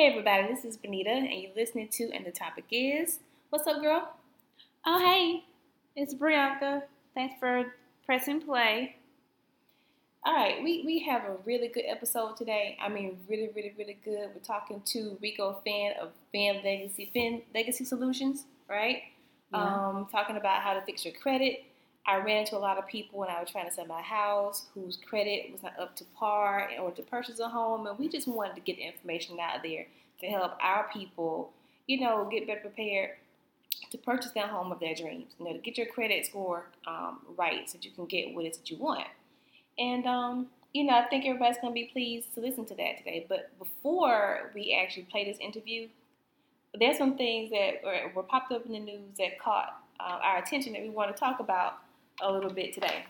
Hey everybody, this is Benita, and you're listening to And the Topic Is. What's up, girl? Oh, hey, it's Brianka. Thanks for pressing play. All right, we, we have a really good episode today. I mean, really, really, really good. We're talking to Rico Fan of Fan Legacy Fan Legacy Solutions, right? Yeah. Um, talking about how to fix your credit. I ran into a lot of people when I was trying to sell my house whose credit was not up to par in order to purchase a home, and we just wanted to get the information out there to help our people, you know, get better prepared to purchase that home of their dreams. You know, to get your credit score um, right so that you can get what it is that you want. And um, you know, I think everybody's gonna be pleased to listen to that today. But before we actually play this interview, there's some things that were, were popped up in the news that caught uh, our attention that we want to talk about a little bit today.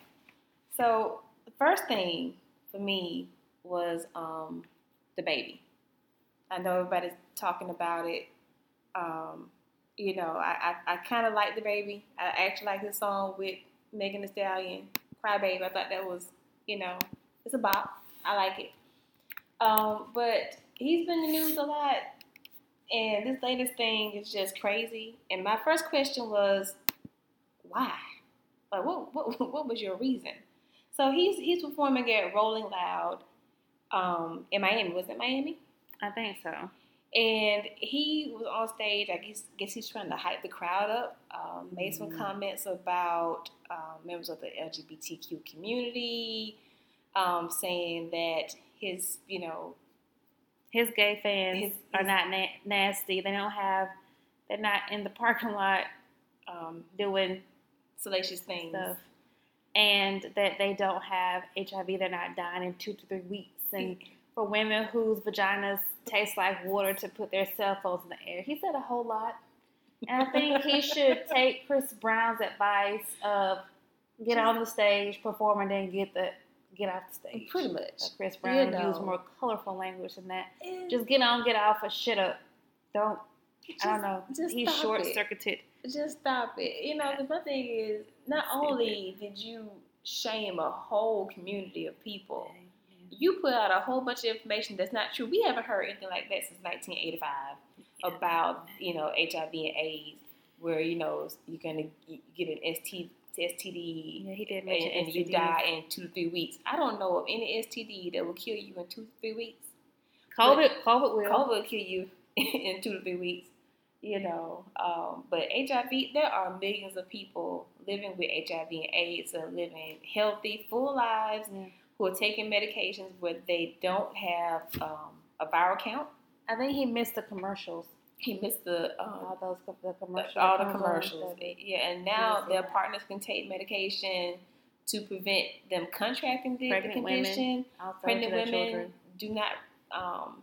So the first thing for me was um, DaBaby. I know everybody's talking about it. Um, you know, I, I, I kind of like DaBaby. I actually like this song with Megan Thee Stallion, Cry Baby. I thought that was, you know, it's a bop. I like it. Um, but he's been in the news a lot, and this latest thing is just crazy. And my first question was, why? Like, what, what, what was your reason? So he's he's performing at Rolling Loud um, in Miami. Was it Miami? I think so. And he was on stage. I guess, guess he's trying to hype the crowd up. Um, made some Mhm. comments about um, members of the LGBTQ community, um, saying that his, you know, His gay fans His- are his- not na- nasty. They don't have. They're not in the parking lot um, doing salacious things. stuff, and that they don't have HIV. They're not dying in two to three weeks. And mm. for women whose vaginas taste like water to put their cell phones in the air, he said a whole lot. And I think he should take Chris Brown's advice of get on the stage, perform, and then get the get off the stage. Pretty much. Chris Brown know. used more colorful language than that. And Just get on, get off, or shit up. Don't. I don't know. just He's short it. circuited. Just stop it. You know, my thing is, not only did you shame a whole community of people, you put out a whole bunch of information that's not true. We haven't heard anything like that since 1985 about you know HIV and AIDS, where you know you're gonna get an ST, STD Yeah, he did and, mention and you die in two to three weeks. I don't know of any STD that will kill you in two to three weeks. COVID, COVID will. COVID will kill you in two to three weeks. You know, um, but HIV, there are millions of people living with HIV and AIDS and living healthy, full lives Yeah. who are taking medications where they don't have um, a viral count. I think he missed the commercials. He missed the um, all those the commercials. all the that comes on commercials. Yeah, and now their partners can take medication to prevent them contracting the, the Pregnant women, condition. also Pregnant women children. do not. Um,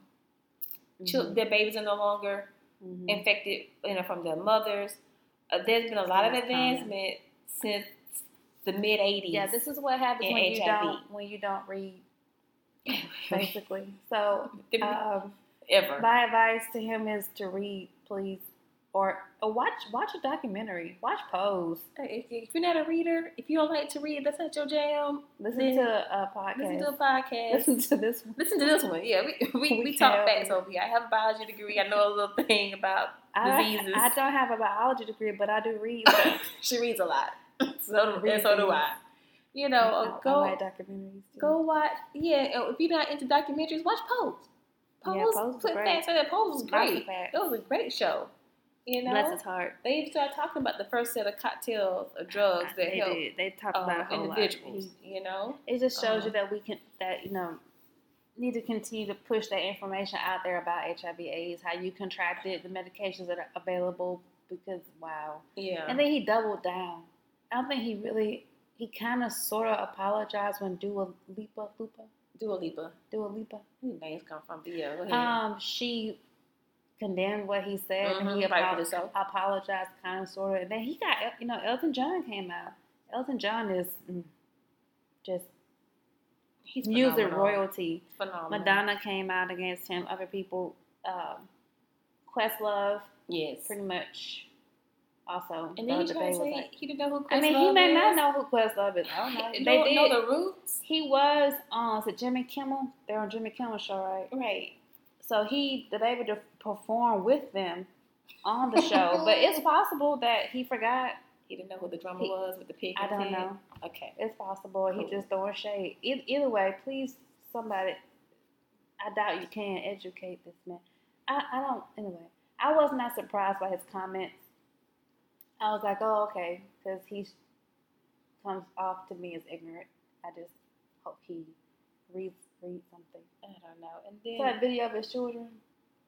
chil- Mhm. Their babies are no longer Mhm. infected you know, from their mothers. Uh, there's been a lot of That's common. advancement since the mid 80s. Yeah, this is what happens when you don't when you don't read, basically. So, um, ever. my advice to him is to read, please, or, or watch watch a documentary. Watch Pose. If, if you're not a reader, if you don't like to read, that's not your jam. Listen Then to a podcast. Listen to a podcast. Listen to this one. Listen to this one. Yeah, we we, We we talk facts over here. I have a biology degree. I know a little thing about I, diseases. I don't have a biology degree, but I do read. she reads a lot. So do, and so do. I. You know, I, uh, go I like documentaries. Too. go watch. Yeah, uh, if you're not into documentaries, watch Pose. Pose, Yeah, Pose was put great. facts on that. Pose was great. It was a great show. You know, Bless his heart. they started talking about the first set of cocktails of drugs that they help did. They talked um, about a whole lot. individuals. You know, It just shows Uh-huh. you that we can that you know need to continue to push that information out there about HIV/AIDS, how you contracted, the medications that are available. Because wow, yeah. and then he doubled down. I don't think he really. He kind of sort of apologized when Dua Lipa, Lupa, Dua Lipa. Dua Lipa, Where names come from? But yeah, um, she condemned what he said, and he Mhm, rightfully apo- so. apologized, kind of, sort of. And then he got, you know, Elton John came out. Elton John is mm, just He's music phenomenal. royalty. Phenomenal. Madonna came out against him. Other people, um, Questlove, Yes. pretty much also. And then he other to was say like- he didn't know who I mean, he Questlove may not know who Questlove is. I don't know. They don't did. know the roots. He was on. Is it Jimmy Kimmel? They're on Jimmy Kimmel show, right? Right. so he DaBaby perform with them on the show. but it's possible that he forgot. He didn't know who the drummer He- was with the pig. I don't pig? know. Okay. It's possible he Cool. just throwing shade. E- either way, please somebody. I doubt you can educate this man. I, I don't. Anyway, I was not surprised by his comments. I was like, oh okay, because he comes off to me as ignorant. I just hope he reads reads something. I don't know. And Saw that then video of his children.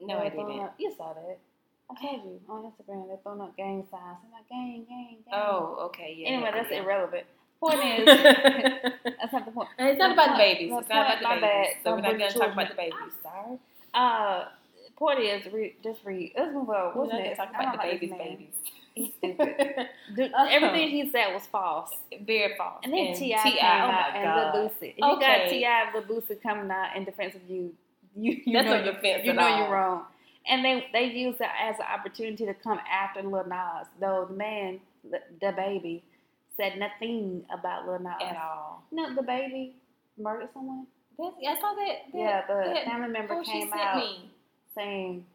No, I didn't. Up, you saw that. I told you on Instagram. They're throwing up gang signs. I'm like, gang, gang, gang. Oh, okay. Yeah. Anyway, that's yeah. irrelevant. Point is, that's not the point. It's not about the babies. It's not about the babies. bad. So we're Don't going to talk about the babies. I'm sorry. Uh, point is, re- just read. Let's move on. What's not next? talk about the like babies, babies. He's stupid. Dude, Uh-huh. Everything he said was false. Very false. And then T.I. came oh out and. Lil Boosie. You got T.I. and Lil Boosie coming out in defense of you, you, you That's know no you, defense you know all. you're wrong. And they they used it as an opportunity to come after Lil Nas, though the man, the, DaBaby, said nothing about Lil Nas. At all. No, DaBaby murdered someone. That's, I saw that. that yeah, the that family member came out me. saying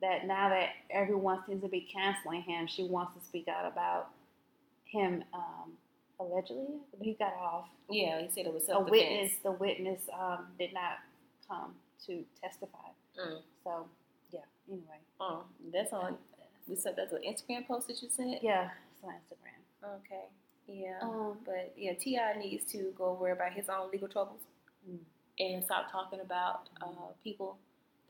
that now that everyone seems to be canceling him, she wants to speak out about him um, allegedly. But he got off. Yeah, he said it was A witness, the witness um, did not come to testify. Mm. So, yeah. Anyway, Oh, that's on. We said that's an Instagram post that you sent. yeah, it's on Instagram. Okay. Yeah. Um, But yeah, T.I. needs to go worry about his own legal troubles Mm. and stop talking about uh, people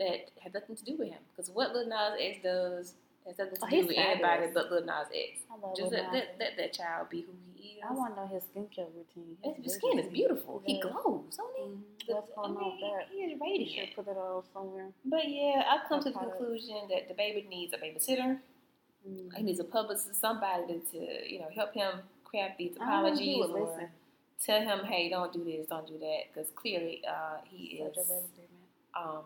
that have nothing to do with him. Because what Lil Nas X does has nothing to Oh, do with anybody but Lil Nas X. I love Just Lil let, Nas let, let that child be who he is. I want to know his skincare routine. His His skin is beautiful. He glows, don't he? Mhm. The- What's going I on that? He is radiant. should put it all somewhere. But yeah, I've come to the conclusion that DaBaby needs a babysitter. Mm. He needs a publicist, somebody to, you know help him craft these I don't think he apologies or listen. tell him, hey, don't do this, don't do that, because clearly uh, he Such is a um,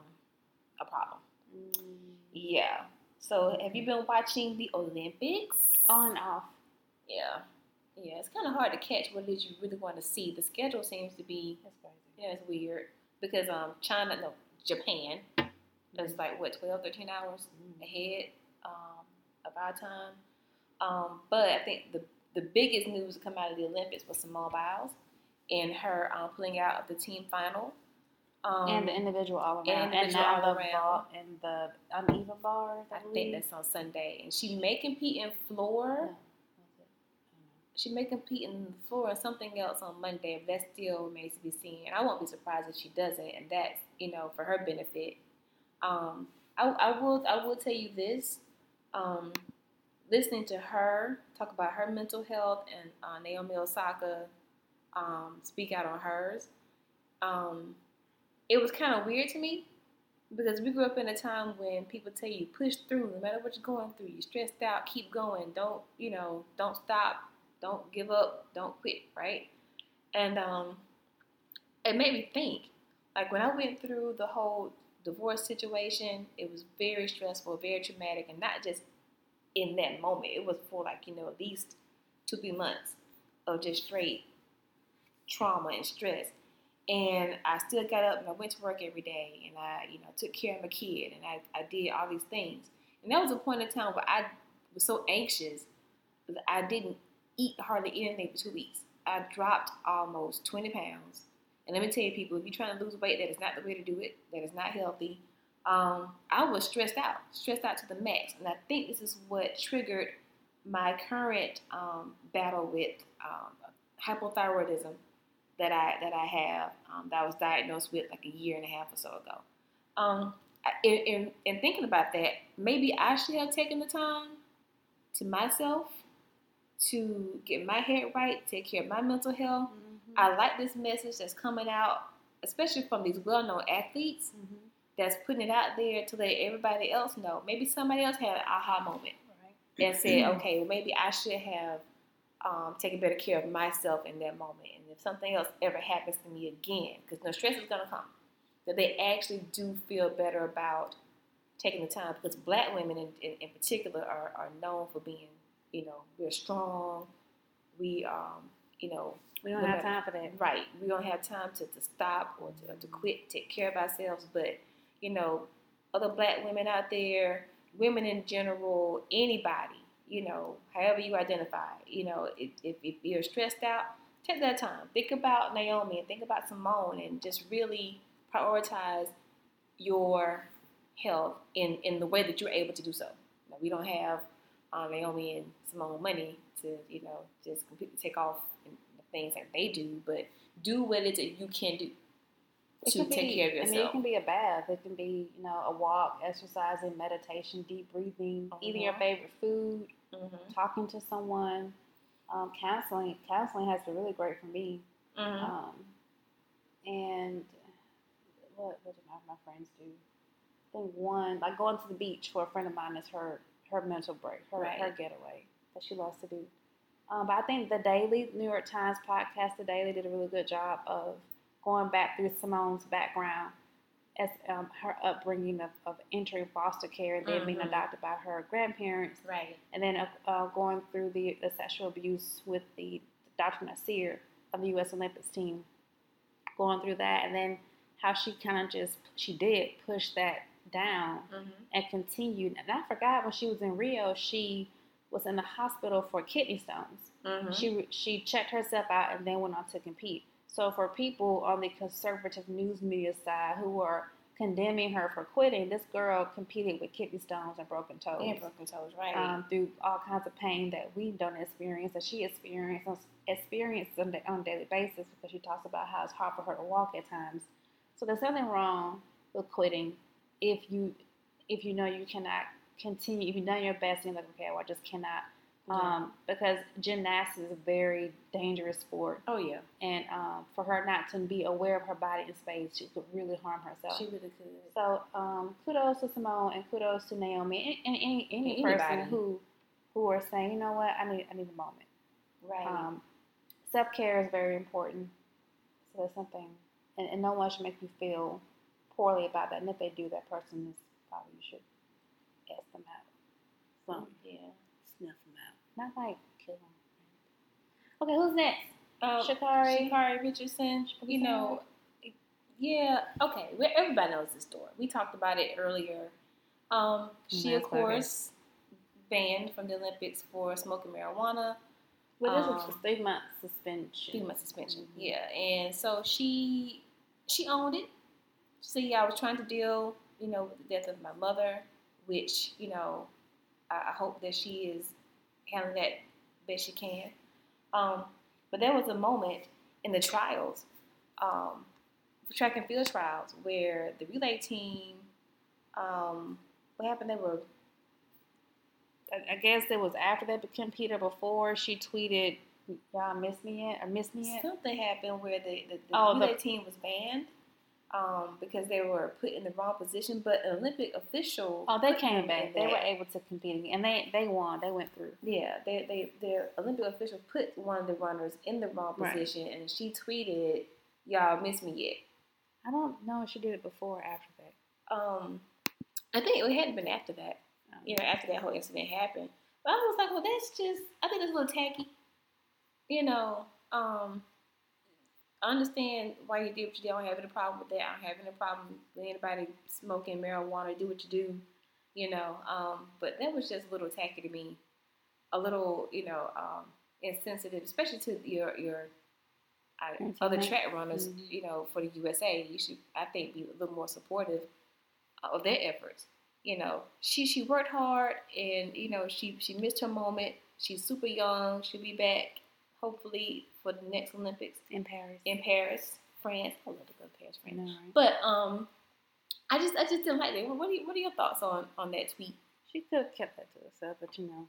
a problem. Mm. Yeah. So have you been watching the Olympics? On and off. Yeah. Yeah, it's kind of hard to catch what it is you really want to see. The schedule seems to be, That's crazy. know, it's weird because um China, no, Japan, is like what 12, 13 hours Mm. ahead um, of our time. Um, but I think the the biggest news to come out of the Olympics was Simone Biles and her um, pulling out of the team final. Um, and the individual all around, and and, individual all around. ball and the uneven bars. I, I think that's on Sunday, and she may compete in floor. Yeah. She may compete in floor and something else on Monday, but that still remains to be seen. And I won't be surprised if she doesn't, and that's you know for her benefit. Um, I, I will I will tell you this. Um, listening to her talk about her mental health and uh, Naomi Osaka um, speak out on hers, um, it was kind of weird to me because we grew up in a time when people tell you push through no matter what you're going through. You're stressed out, keep going. Don't you know? Don't stop. Don't give up. Don't quit. Right? And um, it made me think. Like when I went through the whole divorce situation, it was very stressful, very traumatic, and not just in that moment. It was for like you know at least two three months of just straight trauma and stress. And I still got up and I went to work every day and I, you know, took care of my kid and I, I did all these things. And that was a point in time where I was so anxious that I didn't eat hardly anything for two weeks. I dropped almost 20 pounds. And let me tell you, people, if you're trying to lose weight, that is not the way to do it. That is not healthy. Um, I was stressed out, stressed out to the max. And I think this is what triggered my current um, battle with um, hypothyroidism that I that I have um, that I was diagnosed with like a year and a half or so ago. Um, in, in in thinking about that, maybe I should have taken the time to myself to get my head right, take care of my mental health. Mhm. I like this message that's coming out, especially from these well-known athletes Mhm. that's putting it out there to let everybody else know. Maybe somebody else had an aha moment Right. and said, okay, well, maybe I should have um, taken better care of myself in that moment. And if something else ever happens to me again, because no stress is going to come, that they actually do feel better about taking the time. Because black women in, in, in particular are, are known for being, you know, we're strong. We, um, you know, We don't have time for that. Right. We don't have time to, to stop or to, to quit, take care of ourselves. But, you know, other black women out there, women in general, anybody, you know, however you identify, you know, if, if, you're stressed out, take that time. Think about Naomi and think about Simone and just really prioritize your health in, in the way that you're able to do so. We don't have um, Naomi and Simone money to, you know, just completely take off the things that they do, but do what it is that you can do It to can take be- care of I mean, it can be a bath. It can be, you know, a walk, exercising, meditation, deep breathing, eating your Mhm. favorite food, Mhm. talking to someone. Um, counseling, counseling has been really great for me. Mhm. Um, and what what do my, my friends do? I think one, like going to the beach for a friend of mine is her her mental break, her Right. her getaway that she loves to do. Um, but I think the Daily New York Times podcast, the Daily, did a really good job of going back through Simone's background as um, her upbringing of, of entering foster care and then being Mhm. adopted by her grandparents Right. and then uh, uh, going through the, the sexual abuse with the Dr. Nassar of the U.S. Olympics team, going through that, and then how she kind of just she did push that down Mhm. and continued. And I forgot when she was in Rio, she was in the hospital for kidney stones. Mhm. She she checked herself out and then went on to compete. So for people on the conservative news media side who are condemning her for quitting, this girl competed with kidney stones and broken toes and broken toes, right? um, through all kinds of pain that we don't experience, that she experiences experiences on, a- on a daily basis because she talks about how it's hard for her to walk at times. So there's nothing wrong with quitting if you if you know you cannot continue. If you've done your best and you're like, okay, well, I just cannot. Um, because gymnastics is a very dangerous sport, oh yeah, and um, for her not to be aware of her body in space, she could really harm herself. she really could. So um, kudos to Simone and kudos to Naomi and, and any any Anybody. person who who are saying, you know what, I need I need a moment. Right. Um, Self care is very important. So that's something, and, and no one should make you feel poorly about that. And if they do, that person is probably you should ask them out. So yeah. Sniff them out, not like kill them. Okay, who's next? Um, Sha'Carri. Sha'Carri Richardson. You know, yeah. Okay. Well, everybody knows this story. We talked about it earlier. Um, she, of That's okay. course, banned from the Olympics for smoking marijuana. Well, this was Um, a three month suspension. Three month suspension. Mhm. Yeah, and so she she owned it. See, I was trying to deal, you know, with the death of my mother, which you know, I, I hope that she is handling that best she can." Um, but there was a moment in the trials, um, the track and field trials, where the relay team, um, what happened? They were I I guess it was after they became Peter before she tweeted, "Y'all miss me yet? Or miss me yet?" Something happened where the, the, the Oh, the- relay team was banned um, because they were put in the wrong position. But an Olympic official. Oh, they came back. They were able to compete again, and they they won. They went through. Yeah, they, they their Olympic official put one of the runners in the wrong Right. position, and she tweeted, "Y'all miss me yet?" I don't know if she did it before or after that. Um, I think it hadn't been after that. Um, You know, after that whole incident happened. But I was like, well, that's just. I think it's a little tacky. You know, um, I understand why you did what you did. I don't have any problem with that. I don't have any problem with anybody smoking marijuana. Do what you do. You know, um, but that was just a little tacky to me. A little, you know, um, insensitive, especially to your your Your other track runners. Mhm. You know, for the USA, you should, I think, be a little more supportive of their efforts. You know, she she worked hard, and you know, she she missed her moment. She's super young. She'll be back hopefully for the next Olympics in Paris. in Paris, France. I love to go to Paris, France. know, right? But um, I just I just didn't like that. What are you, what are your thoughts on on that tweet? She could have kept that to herself, but you know,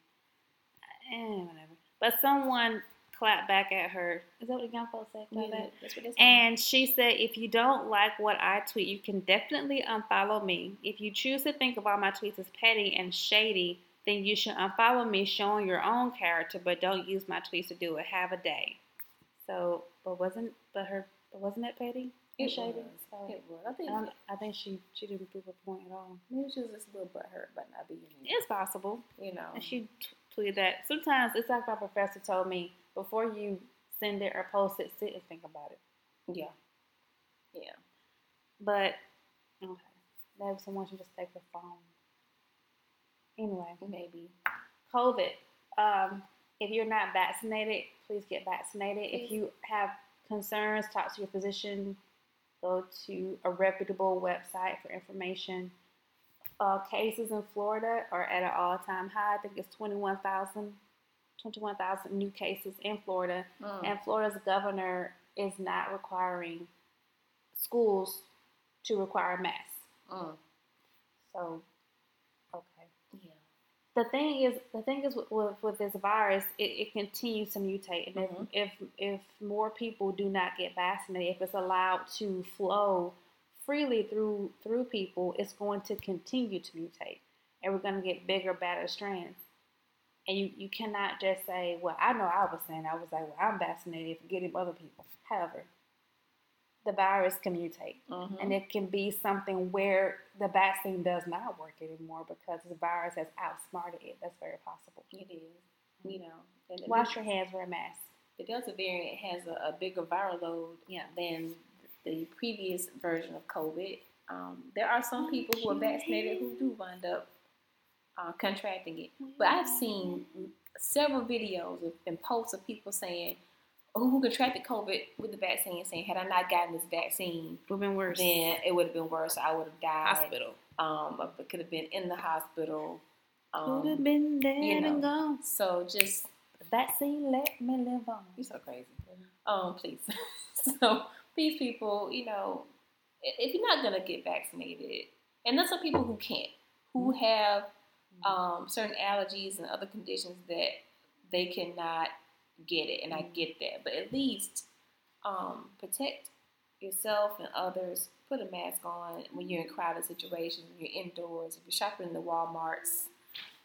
eh, whatever. But someone clapped back at her. Is that what the young folks say? Clap back? that's what they said. And she said, if you don't like what I tweet, you can definitely unfollow me. If you choose to think of all my tweets as petty and shady, then you should unfollow me showing your own character, but don't use my tweets to do it. Have a day. So, but wasn't, but her, but wasn't that petty and it shady? was. So, It was. I think I, I think she, she didn't prove a point at all. maybe she was just a little butthurt about not being in. It's possible. You know. And she t- tweeted that. Sometimes it's like my professor told me before you send it or post it, sit and think about it. yeah. Yeah. But okay, maybe someone should just take the phone. Anyway, Maybe. COVID. Um, if you're not vaccinated, please get vaccinated. If you have concerns, talk to your physician. Go to a reputable website for information. Uh, cases in Florida are at an all-time high. I think it's 21,000 21,000 new cases in Florida. Mm. And Florida's governor is not requiring schools to require masks. Mm. So. The thing is, the thing is with, with, with this virus, it, it continues to mutate, and Mhm. if, if more people do not get vaccinated, if it's allowed to flow freely through through people, it's going to continue to mutate, and we're going to get bigger, badder strands. And you, you cannot just say, well, I know I was saying, I was like, well, I'm vaccinated, forgetting other people. However, the virus can mutate. Mhm. And it can be something where the vaccine does not work anymore because the virus has outsmarted it. That's very possible. It is. You know. Wash your hands, wear a mask. The Delta variant has a, a bigger viral load Yeah. than the previous version of COVID. Um, there are some people who are vaccinated who do wind up uh, contracting it. But I've seen several videos of, and posts of people saying, who contracted COVID with the vaccine, saying, had I not gotten this vaccine, Would been worse. then it would have been worse. I would have died. Hospital. Um, I could have been in the hospital. Could have Um, been dead you know. and gone. so just Vaccine let me live on. You're so crazy. Um, please. so these people, you know, if you're not gonna get vaccinated, and there's some people who can't, who have um, certain allergies and other conditions that they cannot get it, and I get that. But at least um, protect yourself and others. Put a mask on when you're in crowded situations, when you're indoors, if you're shopping in the WalMarts.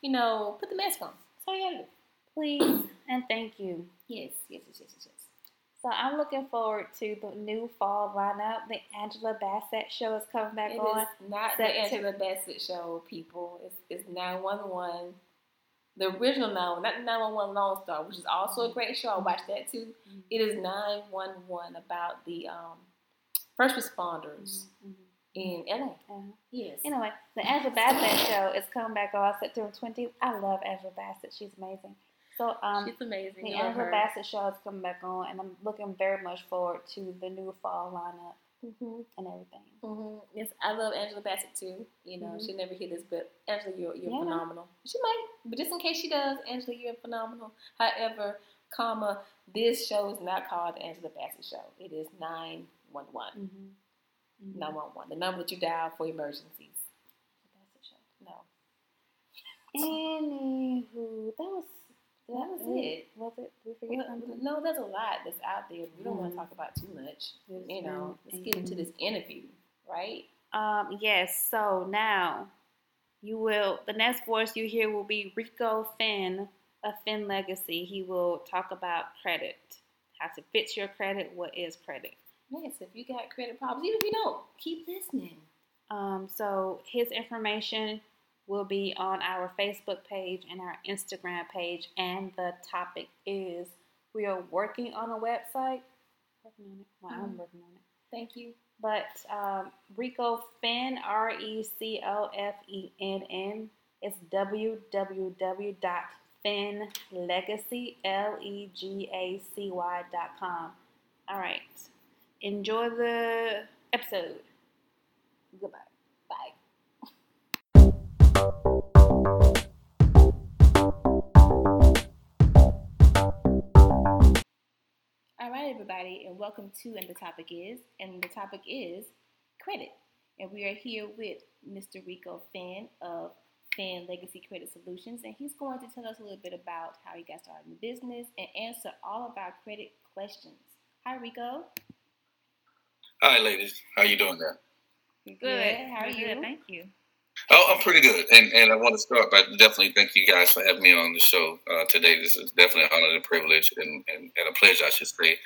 You know, put the mask on. That's all you gotta do. Please and thank you. Yes, yes, yes, yes, yes. yes. So I'm looking forward to the new fall lineup. The Angela Bassett show is coming back It on. is not the Set to- Angela Bassett show, people. It's, it's 911. The original 911, not the 911 Lone Star, which is also a great show. I watched that too. Mhm. It is 911 about the um, first responders Mhm. in LA. Uh-huh. Yes. Anyway, the Angela Bassett show is coming back on September 20th. I love Angela Bassett. She's amazing. So um, She's amazing. the I love Angela. Bassett show is coming back on, and I'm looking very much forward to the new fall lineup hmm and everything. hmm Yes, I love Angela Bassett too. You know, Mhm. she'll never hear this, but Angela, you're, you're Yeah. phenomenal. She might, but just in case she does, Angela, you're phenomenal. However, comma, this show is not called the Angela Bassett Show. It is 911. Mm-hmm. 911, the number that you dial for emergencies. Bassett show. No. Anywho, that was That was it. Was it? Did we forget something? No, there's a lot that's out there. We don't want Mhm. to talk about too much. Yes, You know, let's get into this interview, right? Um, yes, so now you will the next voice you hear will be Rico Finn of Finn Legacy. He will talk about credit, how to fix your credit, what is credit. Yes, if you got credit problems, even if you don't, keep listening. Um, so his information will be on our Facebook page and our Instagram page, and the topic is we are working on a website. Working on it. Well, I'm Mhm. working on it. Thank you. But um, Rico Finn, R E C O F E N N, is www.finnlegacy, L E G A C Y.com. All right. Enjoy the episode. Goodbye. Bye. All right, everybody, and welcome to And the Topic Is. And the topic is credit. And we are here with Mr. Rico Fan of Fan Legacy Credit Solutions. And he's going to tell us a little bit about how he got started in the business and answer all of our credit questions. Hi, Rico. Hi, ladies. How you doing there? Good. How are We're you? Good. Thank you. Oh, I'm pretty good. And and I want to start by definitely thank you guys for having me on the show uh, today. This is definitely an honor and a privilege and, and, and a pleasure, I should say,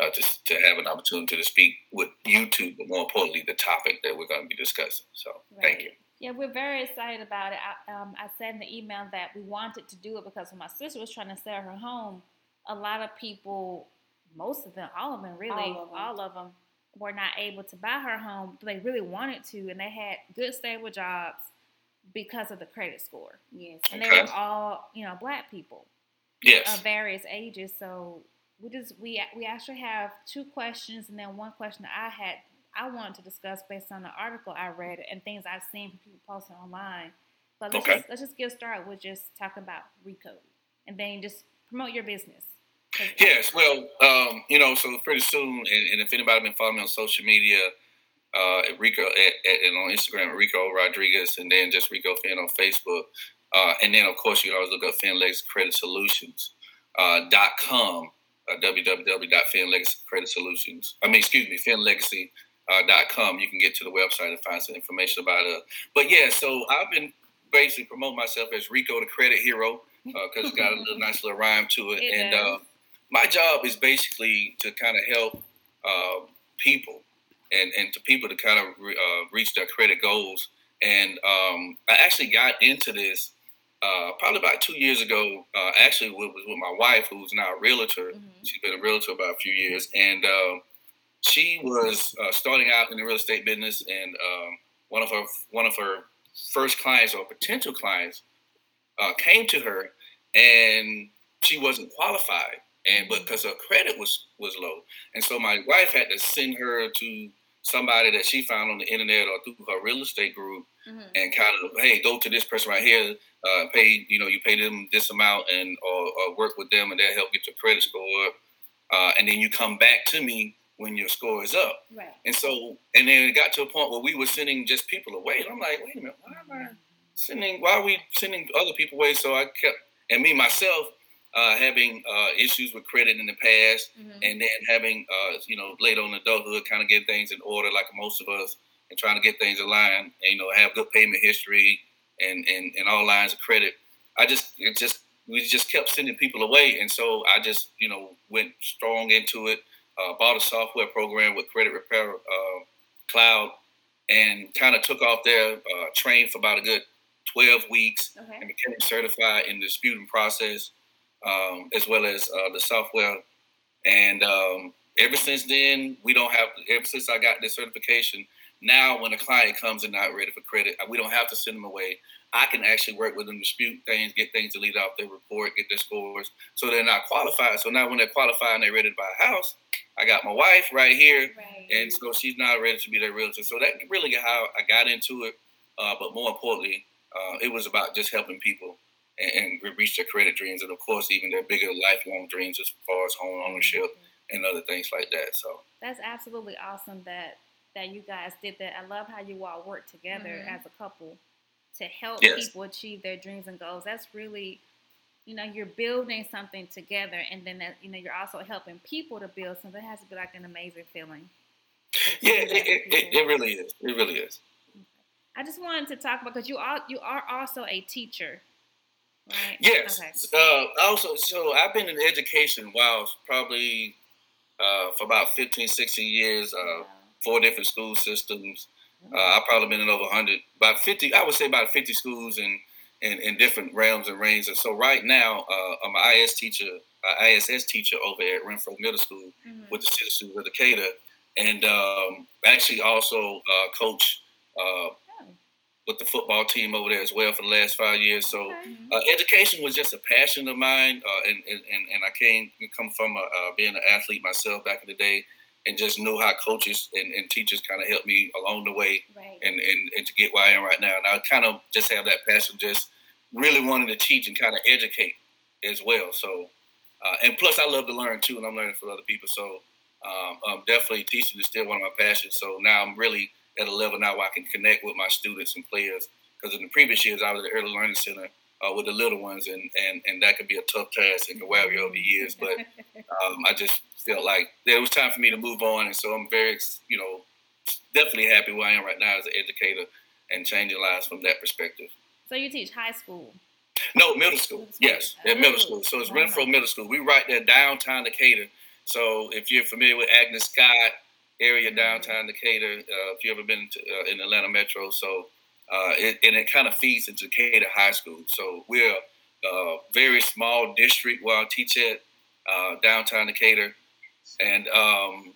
uh, to, to have an opportunity to speak with you two, but more importantly, the topic that we're going to be discussing. So thank you. Yeah, we're very excited about it. I, um, I said in the email that we wanted to do it because when my sister was trying to sell her home, a lot of people, most of them, all of them really, All of them. all of them were not able to buy her home, they really wanted to, and they had good stable jobs because of the credit score. Yes. And they were all, you know, black people Yes. of various ages. So we just we we actually have two questions, and then one question that I had I wanted to discuss based on the article I read and things I've seen from people posting online. But let's Okay. just let's just get started with just talking about Rico, and then just promote your business. Yes, well, um, you know, so pretty soon, and, and if anybody been following me on social media, uh, at Rico at, at, and on Instagram, Rico Rodriguez, and then just Rico Finn on Facebook, uh, and then of course you can always look up Finn Legacy Credit Solutions uh, dot com, uh, www.finlegacycreditsolutions. I mean, excuse me, FinnLegacy uh, dot com. You can get to the website and find some information about it. But yeah, so I've been basically promoting myself as Rico the Credit Hero because it's got a little nice little rhyme to it, It and. My job is basically to kind of help uh, people and, and to people to kind of re, uh, reach their credit goals. And um, I actually got into this uh, probably about two years ago. Uh, actually, it was with my wife, who's now a realtor. Mhm. She's been a realtor about a few years, and uh, she was uh, starting out in the real estate business. And um, one of her one of her first clients or potential clients uh, came to her, and she wasn't qualified and but because her credit was was low, and so my wife had to send her to somebody that she found on the internet or through her real estate group, Mhm. and kind of hey, go to this person right here, uh, pay you know you pay them this amount, and or, or work with them, and they'll help get your credit score up, uh, and then you come back to me when your score is up. Right. And so, and then it got to a point where we were sending just people away. And I'm like, wait a minute, why am I sending? Why are we sending other people away? So I kept, and me myself, uh, having uh, issues with credit in the past, Mhm. and then having, uh, you know, later on adulthood, kind of get things in order, like most of us, and trying to get things aligned, and you know, have good payment history and and, and all lines of credit. I just, it just, we just kept sending people away, and so I just, you know, went strong into it. Uh, bought a software program with Credit Repair uh, Cloud, and kind of took off there. Uh, trained for about a good twelve weeks Okay. and became certified in the disputing process, um, as well as uh, the software. And um, ever since then, we don't have. Ever since I got this certification, now when a client comes and not ready for credit, we don't have to send them away. I can actually work with them, dispute things, get things deleted off their report, get their scores, so they're not qualified. So now when they're qualified and they're ready to buy a house, I got my wife right here Right. and so she's not ready to be their realtor. So that really how I got into it. Uh, but more importantly, uh, it was about just helping people and, and reach their credit dreams, and of course, even their bigger lifelong dreams as far as home ownership and other things like that. So That's absolutely awesome that that you guys did that. I love how you all work together Mhm. as a couple to help Yes. people achieve their dreams and goals. That's really, you know, you're building something together, and then that you know you're also helping people to build something. It has to be like an amazing feeling. yeah, it, it, it, it really is. It really is. I just wanted to talk about because you are you are also a teacher, right? Yes. Okay. Uh, also, so I've been in education while probably uh, for about 15, 16 years. Uh, Wow. four different school systems. Uh, I've probably been in over 100, about 50, I would say about 50 schools in, in, in different realms and ranges. And so right now, uh, I'm an IS teacher, uh, ISS teacher over at Renfroe Middle School Mhm. with the Citizens of Decatur. And um, actually also uh, coach uh, with the football team over there as well for the last five years. So Okay. uh, education was just a passion of mine, uh, and, and and I came come from a, uh, being an athlete myself back in the day, and just knew how coaches and, and teachers kind of helped me along the way, Right. and, and and to get where I am right now. And I kind of just have that passion, just really wanting to teach and kind of educate as well. So, uh, and plus I love to learn too, and I'm learning from other people. So, um, um, definitely teaching is still one of my passions. So now I'm really at a level now where I can connect with my students and players because in the previous years I was at the early learning center uh, with the little ones, and, and and that could be a tough task and can wear you over the years. But um, I just felt like there was time for me to move on, and so I'm very, you know, definitely happy where I am right now as an educator and changing lives from that perspective. so you teach high school. No, middle school. Middle school. Yes, at middle Oh, school. So it's. Renfroe Middle School. We right there downtown Decatur. So if you're familiar with Agnes Scott area downtown Decatur, uh, if you ever been to, uh, in Atlanta Metro, so uh, it, and it kind of feeds into Decatur High School. So we're a uh, very small district where I teach at uh, downtown Decatur, and um,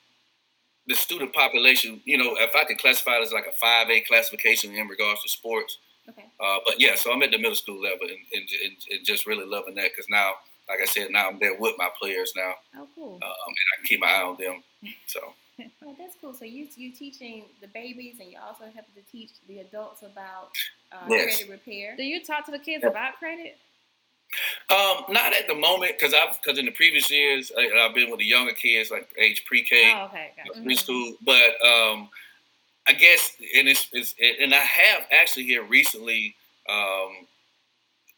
the student population, you know, if I could classify it as like a five A classification in regards to sports. Okay. Uh, but yeah, so I'm at the middle school level and, and, and, and just really loving that because now, like I said, now I'm there with my players now, Oh, cool. um, and I can keep my eye on them. So Oh, that's cool. So you you teaching the babies, and you also helping to teach the adults about uh, Yes. credit repair. Do you talk to the kids about credit? um, not at the moment because I've because in the previous years I, I've been with the younger kids like age pre-K. Oh, okay. Gotcha. preschool. But um, I guess, and it's, it's and I have actually here recently um,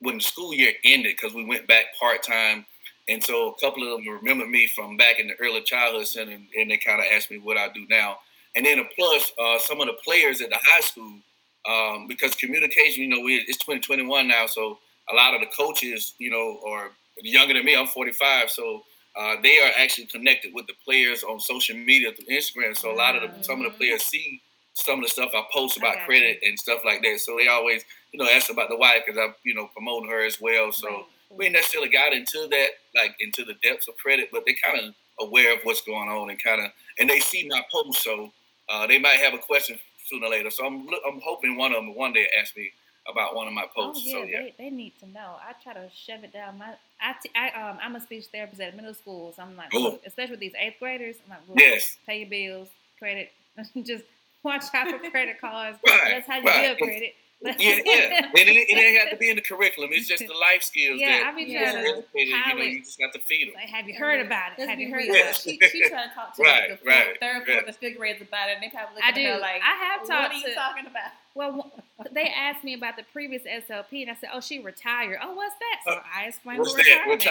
when the school year ended because we went back part time, and so a couple of them remember me from back in the early childhood center, and, and they kind of asked me what I do now. And then, plus, uh, some of the players at the high school, um, because communication, you know, we, it's 2021 now, so a lot of the coaches, you know, are younger than me. I'm 45, so uh, they are actually connected with the players on social media through Instagram. So a lot of the some of the players see some of the stuff I post about got credit and stuff like that. So they always, you know, ask about the wife because I'm, you know, promoting her as well. So Right. We ain't necessarily got into that, like into the depths of credit, but they kind of aware of what's going on and kind of, and they see my post, so uh, they might have a question sooner or later. So I'm, I'm hoping one of them one day ask me about one of my Oh posts. yeah, so yeah, They, they need to know. I try to shove it down my. I, t- I um I'm a speech therapist at middle school, so I'm like, Oh. look, especially with these eighth graders, I'm like, look, yes, pay your bills, credit, just watch out for credit cards. Right, That's how you right. build credit. Yeah, yeah. And it, it ain't have to be in the curriculum. It's just the life skills Yeah, that I be trying that to educated, you know, you just have to feed them. Like, have you heard about it? Let's Have you heard real. about it? She, she trying to talk to Right, like the right, third, right. fourth, and fifth graders about it, and they probably looking I at do. her like, I have what talked are you to. talking about? Well, they asked me about the previous SLP, and I said, "Oh, she retired. Oh, what's that?" So Uh, I explained What's what that? retirement.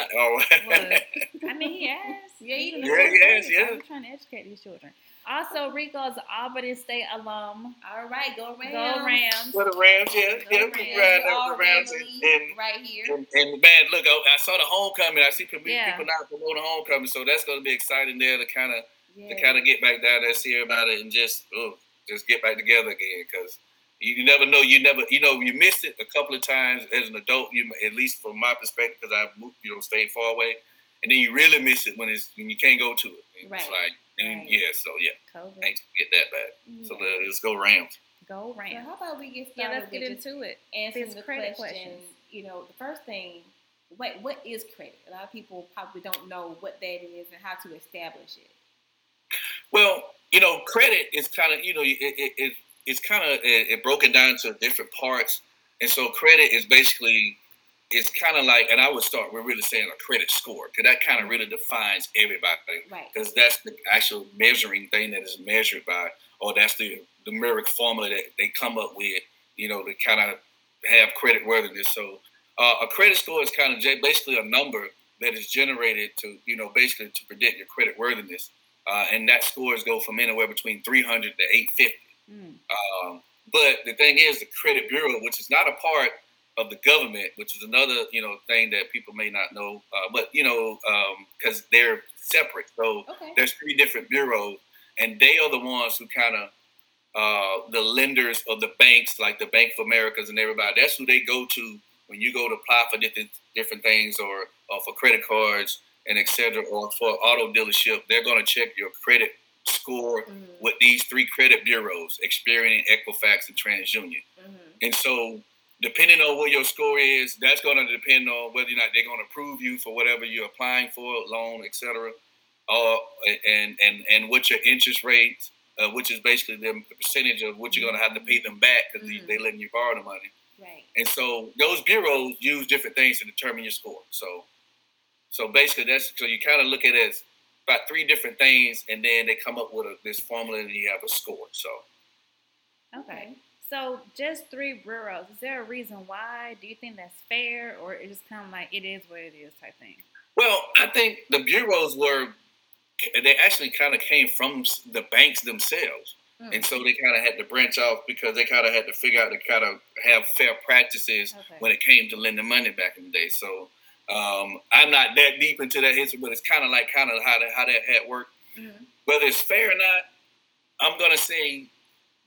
What time? Oh, I mean, he asked. Yeah, he Even did. the Yeah, he asked, yeah. I'm trying to educate these children. Also, Rico's an Albany State alum. All right, go Rams. Go Rams. For the Rams, yeah, Go yeah, Rams. we ride We all the Rams and, and right here. And, and man, look, I, I saw the homecoming. I see people, Yeah. people now promoting homecoming, so that's going to be exciting there to kind of Yeah. to kind of get back down there, and see everybody, and just oh, just get back together again. Because you, you never know, you never, you know, you miss it a couple of times as an adult. You at least from my perspective, because I moved, you know, stayed far away, and then you really miss it when it's when you can't go to it. And It's Right. like, and Right. yeah, so yeah, COVID. thanks to get that back. Yeah. So let- let's go Rams. Go So how about we get started Yeah, let's get into it. answering These the credit question. questions. You know, the first thing, what what is credit? A lot of people probably don't know what that is and how to establish it. Well, you know, credit is kind of you know it, it, it it's kind of it, it broken down to different parts, and so credit is basically it's kind of like, and I would start with really saying a credit score because that kind of really defines everybody Right. because that's the actual measuring thing that is measured by, or that's the numeric formula that they come up with, you know, to kind of have credit worthiness. So uh, a credit score is kind of basically a number that is generated to, you know, basically to predict your credit worthiness. Uh, and that scores go from anywhere between 300 to 850. Mm. Um, but the thing is, the credit bureau, which is not a part of the government, which is another you know thing that people may not know, uh, but you know because they're separate. So Okay. there's three different bureaus, and they are the ones who kind of uh, the lenders of the banks, like the Bank of Americas and everybody. That's who they go to when you go to apply for different different things or, or for credit cards and etc. or for auto dealership. They're going to check your credit score Mhm. with these three credit bureaus: Experian, Equifax, and TransUnion. Mhm. And so, depending on what your score is, that's going to depend on whether or not they're going to approve you for whatever you're applying for, loan, etc. Uh, and and and what your interest rate, uh, which is basically the percentage of what you're going to have to pay them back because Mhm. they letting you borrow the money. Right. And so those bureaus use different things to determine your score. So, so basically, that's so you kind of look at it as about three different things, and then they come up with a, this formula, and you have a score. So. Okay. So just three bureaus. Is there a reason why? Do you think that's fair, or it just kind of like it is what it is type thing? Well, I think the bureaus were they actually kind of came from the banks themselves, Mm. and so they kind of had to branch off because they kind of had to figure out to kind of have fair practices Okay. when it came to lending money back in the day. So um, I'm not that deep into that history, but it's kind of like kind of how that how that had worked. Mhm. Whether it's fair or not, I'm gonna say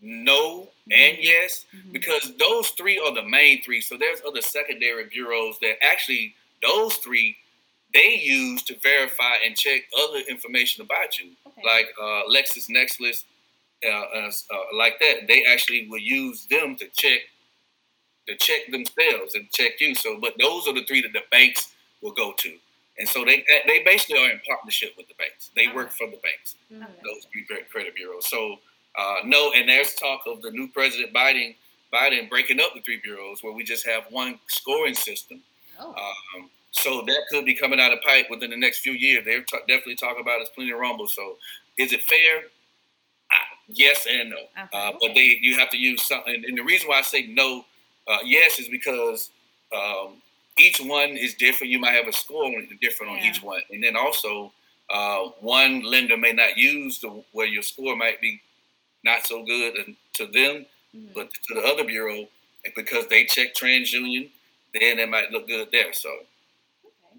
no and Mhm. yes Mhm. because those three are the main three. So there's other secondary bureaus that actually those three they use to verify and check other information about you, Okay. like uh, LexisNexis, uh, uh, uh, like that. They actually will use them to check to check themselves and check you. So, but those are the three that the banks will go to, and so they they basically are in partnership with the banks. They work for the banks. Mhm. Those three credit bureaus. So uh, no, and there's talk of the new president Biden Biden breaking up the three bureaus where we just have one scoring system. Oh. Um, so that could be coming out of pipe within the next few years. They're t- definitely talking about it's plenty of rumble. So is it fair? Ah, yes and no. Okay. Uh, but they you have to use something. And the reason why I say no, uh, yes, is because um, each one is different. You might have a score different on Yeah. each one, and then also uh, one lender may not use the where your score might be not so good and- to them, Mhm. but to the other bureau because they check TransUnion, then it might look good there. So Okay.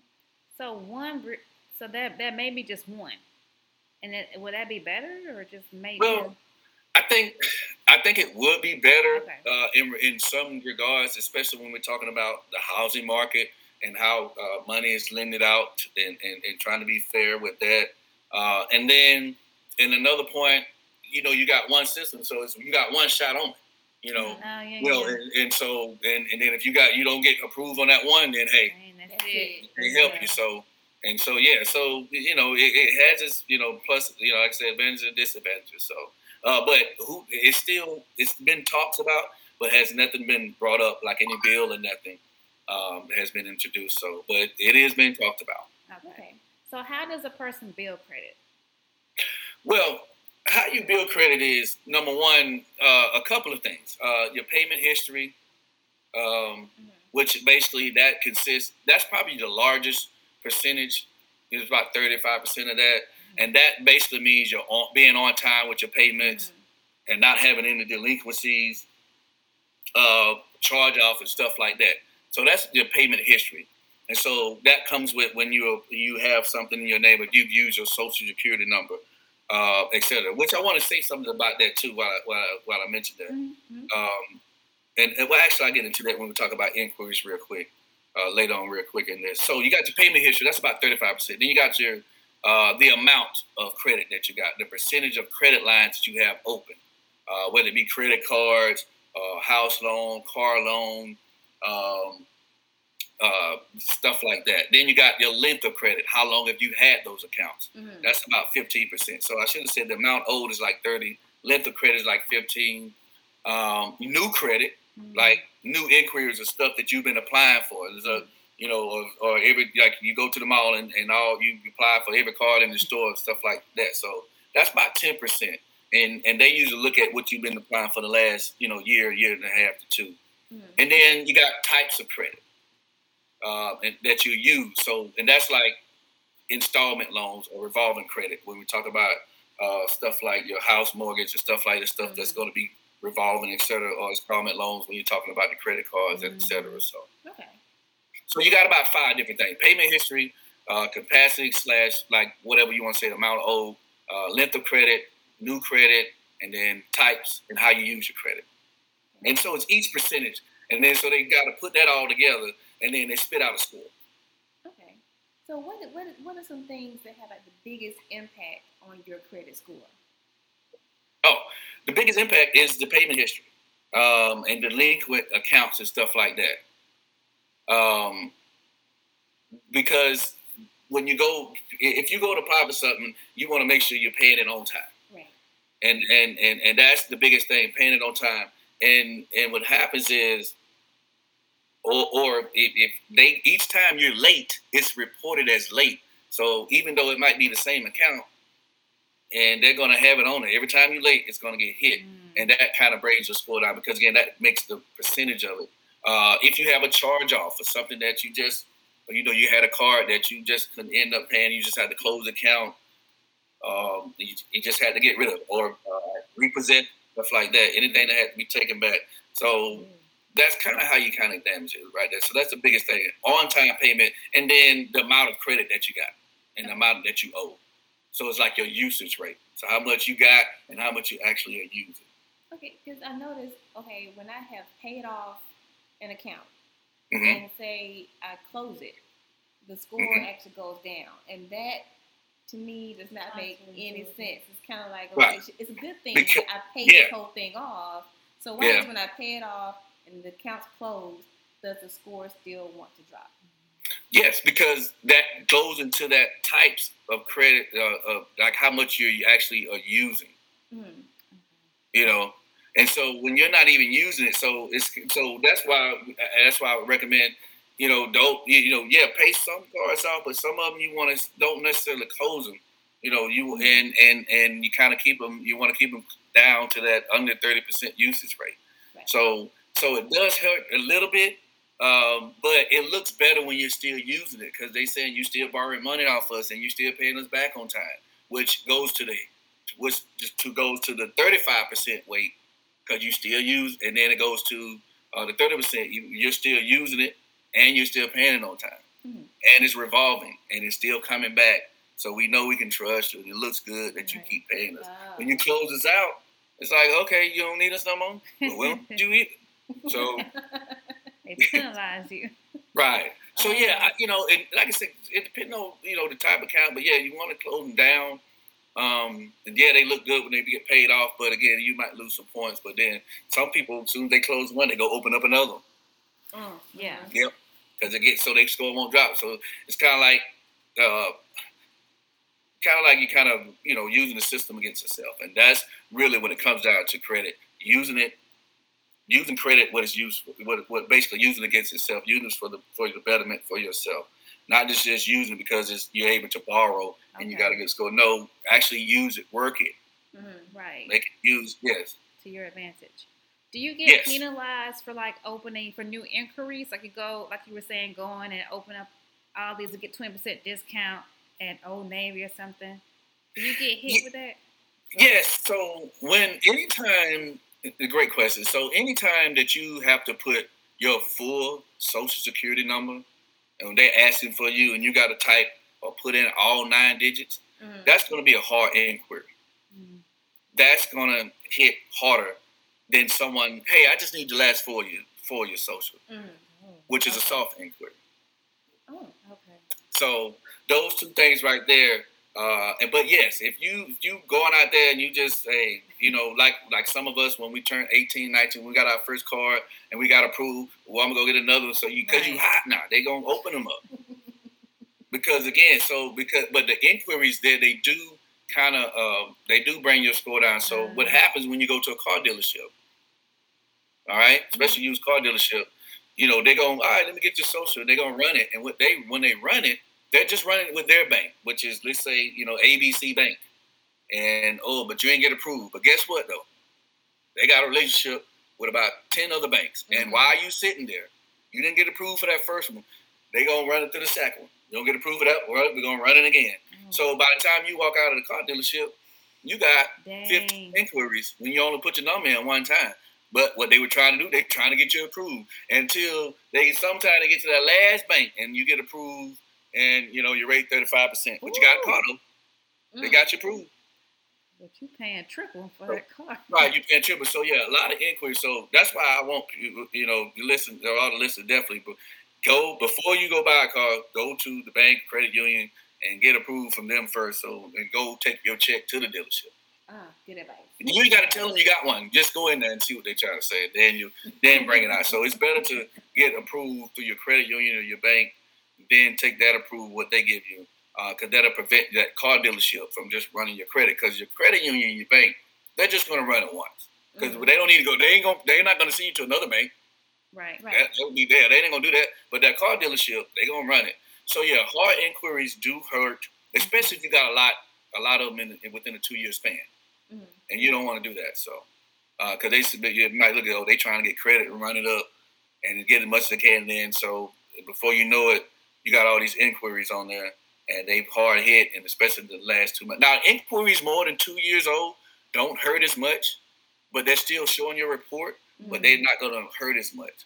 So one, so that that may be just one, and it, would that be better or just maybe? Well, I think I think it would be better Okay. uh, in in some regards, especially when we're talking about the housing market and how uh, money is lended out and, and, and trying to be fair with that. Uh, and then in another point, you know, you got one system, so it's, you got one shot on it. You know, oh yeah, know, yeah. and, and so and, and then if you got you don't get approved on that one, then hey, Man, that's it. they help you. So and so yeah, so you know it, it has its you know plus you know like I said advantages and disadvantages. So uh, but who it's still it's been talked about, but has nothing been brought up like any bill or nothing um, has been introduced. So but it is being talked about. Okay. Okay. So how does a person build credit? Well, how you build credit is number one uh, a couple of things. Uh, your payment history. Um, Mhm. which basically that consists that's probably the largest percentage it's about 35% of that and that basically means you're on, being on time with your payments and not having any delinquencies uh, charge off and stuff like that so that's your payment history and so that comes with when you you have something in your name if you've used your social security number uh, etc which i want to say something about that too while, I- while, I- while i mentioned that Mhm. um, and, and well, actually, I'll get into that when we talk about inquiries real quick, uh, later on, real quick in this. So you got your payment history, that's about 35%. Then you got your uh, the amount of credit that you got, the percentage of credit lines that you have open, uh, whether it be credit cards, uh, house loan, car loan, um, uh, stuff like that. Then you got your length of credit. How long have you had those accounts? Mhm. That's about 15%. So I should have said the amount owed is like 30, length of credit is like 15. Um, new credit, Mhm. like new inquiries or stuff that you've been applying for. There's a you know, or, or every like you go to the mall and, and all you apply for every card in the store and stuff like that. So that's about ten percent. And and they usually look at what you've been applying for the last, you know, year, year and a half to two. Mhm. And then you got types of credit uh, and, that you use. So and that's like installment loans or revolving credit when we talk about uh, stuff like your house mortgage and stuff like the stuff that's going to be revolving, et cetera, or installment loans when you're talking about the credit cards, et cetera. So, Okay. so you got about five different things: payment history, uh, capacity slash like whatever you want to say, the amount owed, uh, length of credit, new credit, and then types and how you use your credit. And so it's each percentage, and then so they got to put that all together, and then they spit out a score. Okay. So what what what are some things that have like the biggest impact on your credit score? Oh, the biggest impact is the payment history um, and delinquent accounts and stuff like that. Um, because when you go, if you go to apply for something, you want to make sure you're paying it on time, Right. and and and and that's the biggest thing, paying it on time. And and what happens is, or or if, if they each time you're late, it's reported as late. So even though it might be the same account, and they're gonna have it on it every time you're late, it's gonna get hit, Mm. and that kind of brings your score down because again, that makes the percentage of it. Uh, if you have a charge off for something that you just, you know, you had a card that you just couldn't end up paying, you just had to close the account. Um, you, you just had to get rid of it or uh, represent stuff like that. Anything that had to be taken back. So that's kind of how you kind of damage it right there. So that's the biggest thing: on time payment, and then the amount of credit that you got and the amount that you owe. So it's like your usage rate. So how much you got and how much you actually are using. Okay, because I noticed. Okay, when I have paid off an account Mhm. and say I close it, the score Mhm. actually goes down, and that to me does not make any sense. It's kind of like Right. it's a good thing Because- that I paid yeah. this whole thing off. So why Yeah. is when I pay it off and the account's closed, does the score still want to drop? Yes, because that goes into that types of credit, uh, of like how much you're actually are using. Mm. You know, and so when you're not even using it, so it's so that's why that's why I would recommend. You know, don't you you know? Yeah, pay some cards off, but some of them you want to don't necessarily close them. You know, you and and and you kind of keep them. You want to keep them down to that under thirty percent usage rate. Right. So so it does hurt a little bit, um, but it looks better when you're still using it because they saying you still borrowing money off us and you still paying us back on time, which goes to the which to goes to the thirty five percent weight because you still use, and then it goes to uh, the thirty percent. You, you're still using it and you're still paying it on time, Mhm. and it's revolving and it's still coming back. So we know we can trust you. and It looks good that you Right. keep paying us. Ah. When you close us out, it's like okay, you don't need us no more. Well, we don't you either. So They penalize you. right. So Oh. yeah, I, you know, and like I said, it depends on you know the type of account, but yeah, you want to close them down. Um, and yeah, they look good when they get paid off, but again, you might lose some points. But then some people, as soon as they close one, they go open up another one Mm. Yeah. Mhm. because it gets so they score won't drop. So it's kind of like, uh, kind of like you kind of you know using the system against yourself, and that's really when it comes down to credit, using it, using credit what it's used for, what, what basically using against itself, using it for the for the betterment for yourself, not just just using it because it's you're able to borrow and you got to get score. No, actually use it, work it, Mhm. Right. make it use. Yes, to your advantage. Do you get Yes. penalized for like opening for new inquiries? Like you go, like you were saying, go on and open up all these to get twenty percent discount at Old Navy or something. Do you get hit Ye- with that? Yes. So when anytime, a great question. So anytime that you have to put your full social security number, and they're asking for you, and you got to type or put in all nine digits, Mhm. that's going to be a hard inquiry. Mm. That's going to hit harder than someone. Hey, I just need the last four you for your social, Mhm. which is a soft inquiry. Oh. Okay. So those two things right there. Uh, and but yes, if you if you going out there and you just say, you know, like like some of us when we turn 18, 19, we got our first card and we got approved. Well, I'm gonna go get another one. So you because you hot now, they gonna open them up. because again, so because but the inquiries there they do kind of uh, they do bring your score down. So what Mhm. happens when you go to a car dealership? All right, especially used car dealership. You know, they're going, all right, let me get your social. They're gonna run it, and what they when they run it, they're just running with their bank, which is let's say you know ABC Bank, and oh, but you ain't get approved. But guess what though? They got a relationship with about ten other banks, and Mhm. while you sitting there, you didn't get approved for that first one. They gonna run it to the second one. You don't get approved for that, well, we're gonna run it again. Oh, So by the time you walk out of the car dealership, you got dang. 50 inquiries when you only put your number in one time. But what they were trying to do, they're trying to get you approved until they sometime they get to that last bank and you get approved and you know you rate 35%. But you got a car though. They Mm. got you approved. But you paying triple for that car. Right, you paying triple. So yeah, a lot of inquiries. So that's why I want you, you know, you listen, there are the listeners definitely, but go before you go buy a car, go to the bank, credit union, and get approved from them first. So and go take your check to the dealership. Ah, good advice. You ain't got to tell them you got one. Just go in there and see what they're trying to say. Then you then bring it out. So it's better to get approved through your credit union or your bank, then take that approved what they give you, because that'll prevent that car dealership from just running your credit. Because your credit union your bank, they're just going to run it once. Because Mhm. they don't need to go. They ain't going. They're not going to send you to another bank. Right. Right. That, they'll be there. They ain't gonna do that. But that car dealership, they gonna run it. So yeah, hard inquiries do hurt, especially if you got a lot, a lot of them in, in within a two year span, Mhm. and you don't want to do that. So, because they submit, you might look at oh, they trying to get credit and run it up, and get as much as they can. Then so before you know it, you got all these inquiries on there, and they've hard hit, and especially the last two months. Now inquiries more than two years old don't hurt as much, but they're still showing your report but they're mm-hmm. not going to hurt as much.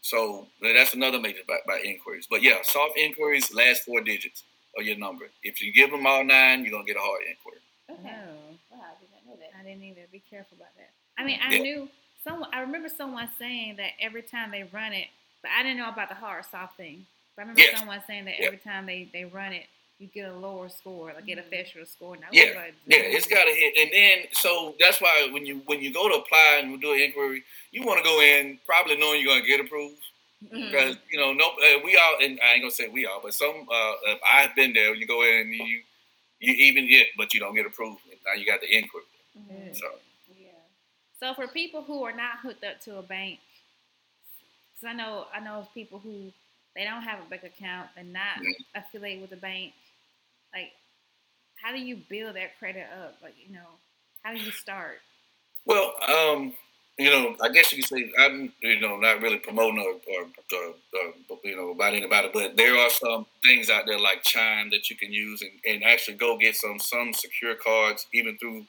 So that's another major by, by inquiries. But yeah, soft inquiries, last four digits of your number. If you give them all nine, you're going to get a hard inquiry. Okay. No. Wow, I did not know that. I didn't either. Be careful about that. I mean, I Yeah. knew someone. I remember someone saying that every time they run it, but I didn't know about the hard soft thing. I remember Yes. someone saying that Yeah. every time they, they run it, you get a lower score, like get a faster score. And Yeah. like, Yeah, it's got to hit, and then so that's why when you when you go to apply and do an inquiry, you want to go in probably knowing you're gonna get approved Mhm. because you know no uh, we all and I ain't gonna say we all, but some uh, uh, I've been there. You go in and you you even get, but you don't get approved. And now you got the inquiry. Mhm. So Yeah. So for people who are not hooked up to a bank, because I know I know people who they don't have a bank account, they're not affiliated with a bank. Like, how do you build that credit up? Like, you know, how do you start? well, um, you know, I guess you could say I'm you know not really promoting or, or, or, or you know about anybody, but there are some things out there like Chime that you can use and, and actually go get some some secure cards even through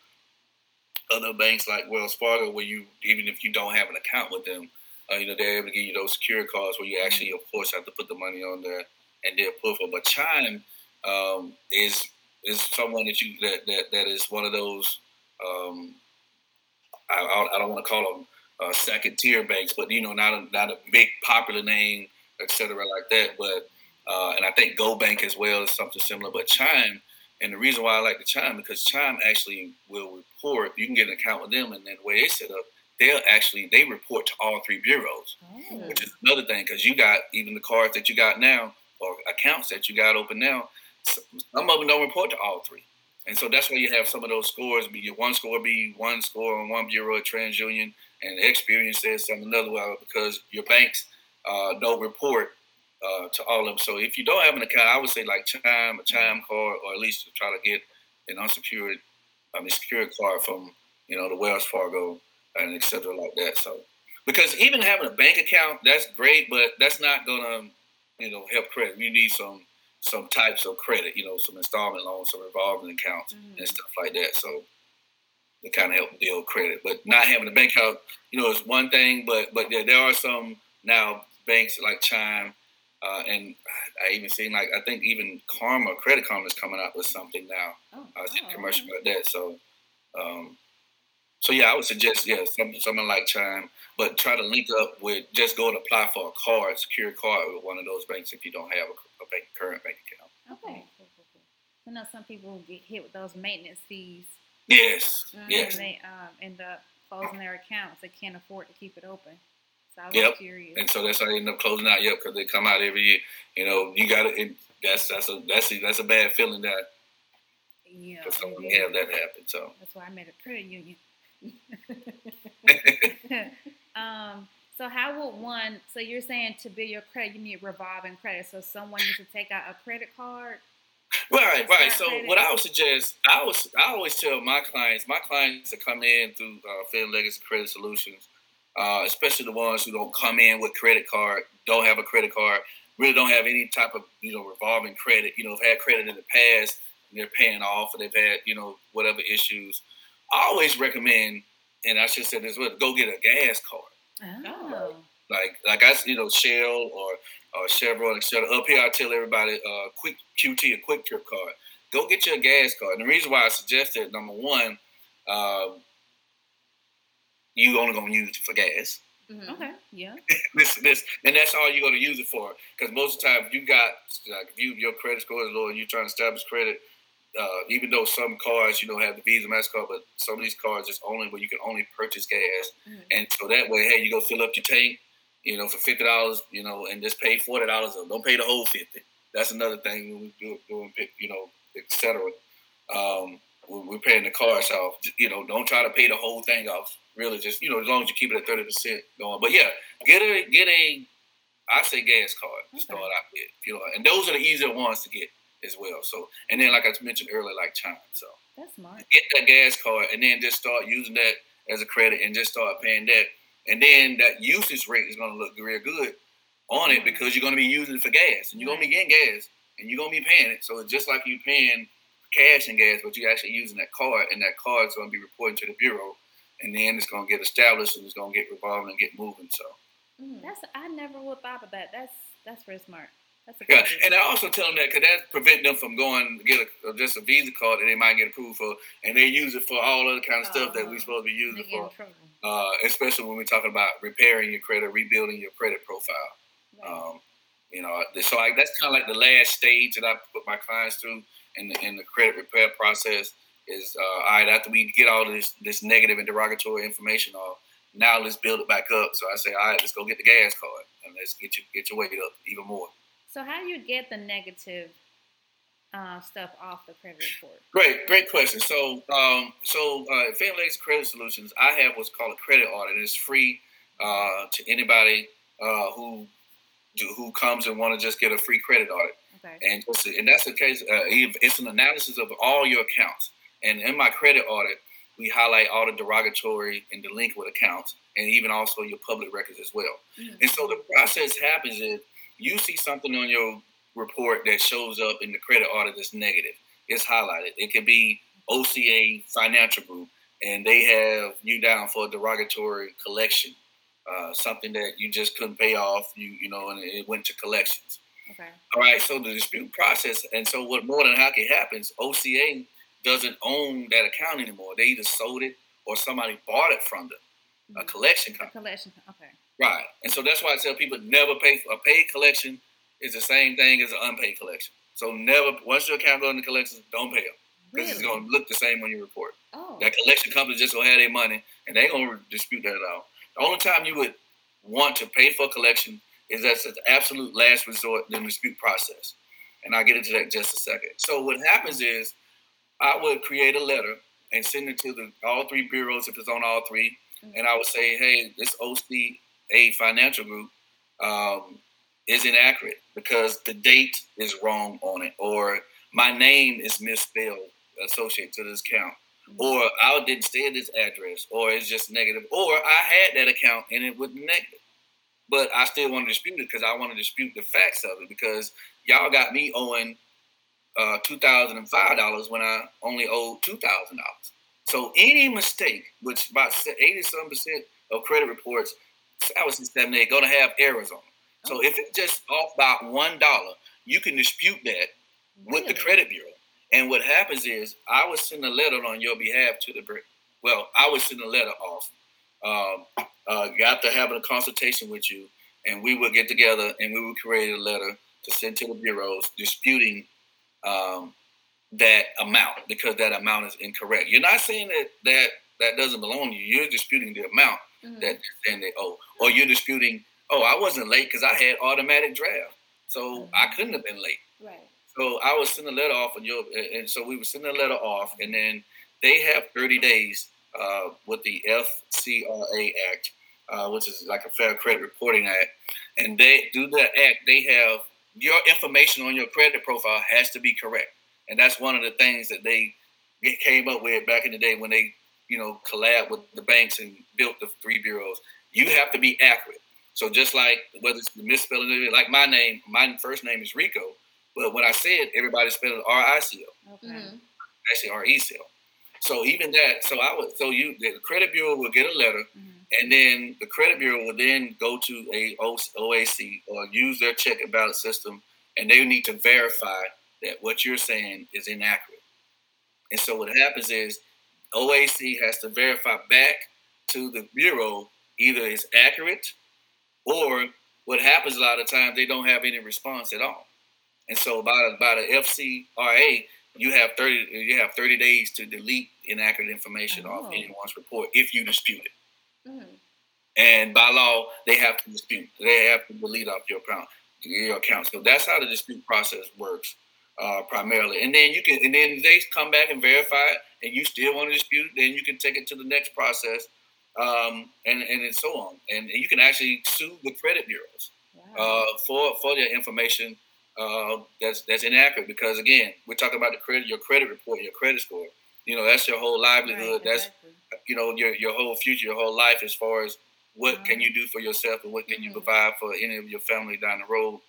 other banks like Wells Fargo, where you even if you don't have an account with them, uh, you know they're able to give you those secure cards where you actually, of course, have to put the money on there and put for. But Chime um, is is someone that you that that, that is one of those. Um, I, I don't want to call them uh, second tier banks, but you know, not a, not a big popular name, etc., like that. But uh, and I think GoBank as well is something similar. But Chime, and the reason why I like the Chime because Chime actually will report. You can get an account with them, and then the way they set up, they'll actually they report to all three bureaus, Oh. which is another thing because you got even the cards that you got now or accounts that you got open now. Some of them don't report to all three. And so that's why you have some of those scores be your one score be one score on one bureau at TransUnion, and Experian says something another way because your banks uh, don't report uh, to all of them. So if you don't have an account, I would say like Chime, a Chime card, or at least try to get an unsecured, I mean, secured card from you know the Wells Fargo and etc. like that. So because even having a bank account, that's great, but that's not gonna you know help credit. You need some some types of credit, you know, some installment loans, some revolving accounts Mhm. and stuff like that. So it kind of help build credit. But not having a bank account, you know, is one thing. But but there, there are some now banks like Chime, uh, and I even seen like I think even Karma, Credit Karma is coming out with something now. Oh, I seen oh, a commercial okay. about that. So, um, so yeah, I would suggest yeah, some, someone like Chime, but try to link up with just go and apply for a card, secure card with one of those banks if you don't have a, a bank, current bank account. Okay. Cool, cool, cool. I know some people get hit with those maintenance fees. Yes, yes. And they um, end up closing their accounts. They can't afford to keep it open. So I was Yep. curious. And so that's how they end up closing out. Yep, because they come out every year. You know, you got to. That's that's a that's a, that's a bad feeling that yeah, for someone it to have that happen. So That's why I made a credit union. um, so how would one? So you're saying to build your credit, you need revolving credit. So someone needs to take out a credit card. right, right. So credit. what I would suggest, I was I always tell my clients, my clients to come in through uh, Fair Legacy Credit Solutions, uh, especially the ones who don't come in with credit card, don't have a credit card, really don't have any type of you know revolving credit. You know, have had credit in the past, and they're paying off, or they've had you know whatever issues. I always recommend, and I should say this, well, go get a gas card. Oh, like like I you know Shell or or Chevron, etc. Up here, I tell everybody, uh, quick QT, a QuikTrip card. Go get you a gas card. And the reason why I suggest it, number one, um, you only gonna use it for gas. Mhm. okay, yeah. this this and that's all you're gonna use it for. Because most of the time, if you got like if you your credit score is low and you're trying to establish credit. Uh, even though some cards, you know, have the Visa, Mastercard, but some of these cards is only where you can only purchase gas, Mhm. and so that way, hey, you go fill up your tank, you know, for fifty dollars, you know, and just pay forty dollars. Don't pay the whole fifty. That's another thing when we do doing, you know, etc. Um, we're paying the cars off, you know, don't try to pay the whole thing off. Really, just you know, as long as you keep it at thirty percent going. But yeah, get a get a, I say gas card to Okay. start out with, you know, and those are the easier ones to get as well. So, and then like I mentioned earlier, like Chime. So That's smart. get that gas card and then just start using that as a credit and just start paying that. And then that usage rate is going to look real good on it because you're going to be using it for gas and you're going to be getting gas and you're going to be paying it. So it's just like you paying cash and gas, but you're actually using that card and that card is going to be reporting to the bureau and then it's going to get established and it's going to get revolving and get moving. So. Mhm. That's I never would thought of that. That's that's very smart. Yeah, and I also tell them that because that prevent them from going get a, just a Visa card that they might get approved for, and they use it for all other kind of stuff that Uh-huh. we're supposed to be using They it get in for. uh, especially when we're talking about repairing your credit, rebuilding your credit profile. Right. Um, You know, so I, that's kind of like the last stage that I put my clients through in the, in the credit repair process. Is uh, all right after we get all this this negative and derogatory information off. Now let's build it back up. So I say, all right, let's go get the gas card and let's get you get your weight up even more. So how do you get the negative uh, stuff off the credit report? Great, great question. So, um, so uh, Credit Solutions, I have what's called a credit audit. It's free uh, to anybody uh, who do, who comes and want to just get a free credit audit. Okay. And and that's the case. Uh, it's an analysis of all your accounts. And in my credit audit, we highlight all the derogatory and delinquent accounts, and even also your public records as well. Mm-hmm. And so the process happens is you see something on your report that shows up in the credit audit that's negative. It's highlighted. It could be OCA Financial Group, and they have you down for a derogatory collection, uh, something that you just couldn't pay off. You you know, and it went to collections. Okay. All right. So the dispute process, and so what more than likely happens, OCA doesn't own that account anymore. They either sold it or somebody bought it from them, mm-hmm. a collection company. A collection. Company, okay. Right. And so that's why I tell people never pay a paid collection is the same thing as an unpaid collection. So never once your account goes into collections, don't pay them because really? it's going to look the same on your report. Oh. That collection company just gonna have their money and they gonna dispute that at all. The only time you would want to pay for a collection is that's the absolute last resort in the dispute process. And I'll get into that in just a second. So what happens is I would create a letter and send it to the all three bureaus if it's on all 3 mm-hmm. and I would say, hey, this OCA financial group um, is inaccurate because the date is wrong on it, or my name is misspelled associated to this account, mm-hmm. or I didn't stay at this address, or it's just negative, or I had that account and it was negative. But I still want to dispute it because I want to dispute the facts of it because y'all got me owing uh, two thousand and five dollars when I only owed two thousand dollars. So any mistake, which about eighty some percent of credit reports, I was in seven eight, going to have errors on. So if it's just off by one dollar, you can dispute that with the credit bureau. And what happens is, I would send a letter on your behalf to the well, I would send a letter off. Um, uh, after having a consultation with you, and we would get together and we would create a letter to send to the bureaus disputing um, that amount because that amount is incorrect. You're not saying that that that doesn't belong to you. You're disputing the amount mm-hmm. that saying they owe, or you're disputing oh, I wasn't late because I had automatic draft, so mm-hmm. I couldn't have been late. Right. So I was sending a letter off, and you and so we were sending a letter off, and then they have 30 days uh, with the FCRA Act, uh, which is like a Fair Credit Reporting Act, and they do that act. They have your information on your credit profile has to be correct, and that's one of the things that they came up with back in the day when they, you know, collab with the banks and built the three bureaus. You have to be accurate. So just like whether it's the misspelling, like my name, my first name is Rico, but when I say it, everybody spells it R I C O. Okay. Mm-hmm. Actually, R E C O. So even that, so I would, so you, the credit bureau will get a letter, mm-hmm. and then the credit bureau will then go to a OAC or use their check and balance system, and they need to verify that what you're saying is inaccurate. And so what happens is OAC has to verify back to the bureau either it's accurate or what happens a lot of times, they don't have any response at all. And so by, by the FCRA, you have 30 you have 30 days to delete inaccurate information oh. off anyone's report if you dispute it. Mm. And by law, they have to dispute. They have to delete off your account, your account. So that's how the dispute process works uh, primarily. And then you can, and then they come back and verify it, and you still want to dispute. Then you can take it to the next process um, and and so on. And you can actually sue the credit bureaus wow. uh, for for their information uh, that's that's inaccurate. Because again, we're talking about the credit, your credit report, your credit score. You know, that's your whole livelihood. Right, that's exactly. you know your your whole future, your whole life, as far as what wow. can you do for yourself and what can mm-hmm. you provide for any of your family down the road,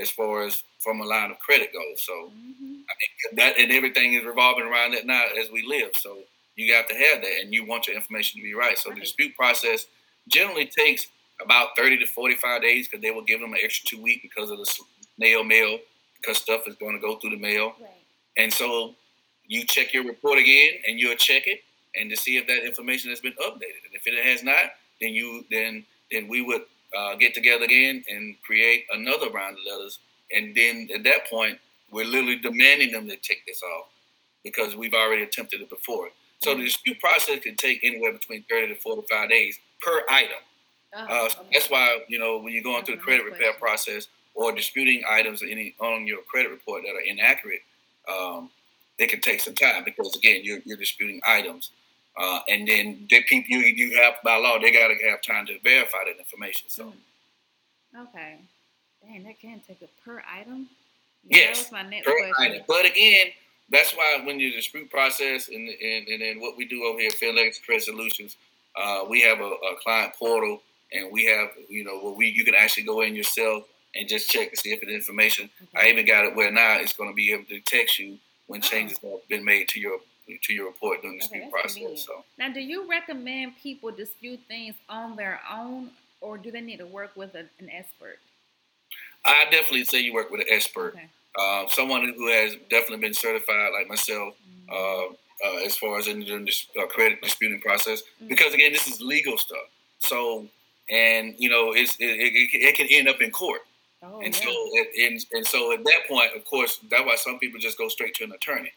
as far as from a line of credit goes. So mm-hmm. I mean, that and everything is revolving around that now as we live. So you have to have that, and you want your information to be right. So right. the dispute process generally takes about 30 to 45 days because they will give them an extra two weeks because of the snail mail, because stuff is going to go through the mail. Right. And so you check your report again, and you'll check it and to see if that information has been updated. And if it has not, then you then then we would uh, get together again and create another round of letters. And then at that point, we're literally demanding them to take this off because we've already attempted it before. So the dispute process can take anywhere between 30 to 45 days per item. Oh, Uh, okay. That's why you know when you're going That's through the credit repair question. process or disputing items any on your credit report that are inaccurate, um, it can take some time because again you're, you're disputing items, uh, and then the people you you have by law they got to have time to verify that information. So Okay. Dang, that can take a per item. Yes, That was my next per question. item. But again, that's why when you dispute process and and, and then what we do over here at FinLex Credit Solutions, uh, we have a, a client portal and we have you know where we you can actually go in yourself and just check to see if it's information. I even got it where now it's going to be able to text you when Oh. changes have been made to your to your report during the Okay, dispute process. convenient. So Now, do you recommend people dispute things on their own, or do they need to work with a, an expert? I definitely say you work with an expert, Okay. uh, someone who has definitely been certified like myself. Mm-hmm. uh, uh, as far as in the uh, credit disputing process, Mhm. because again, this is legal stuff. So, and you know, it's it, it, it can end up in court, Oh, and yeah. so it, and, and so at that point, of course, that's why some people just go straight to an attorney.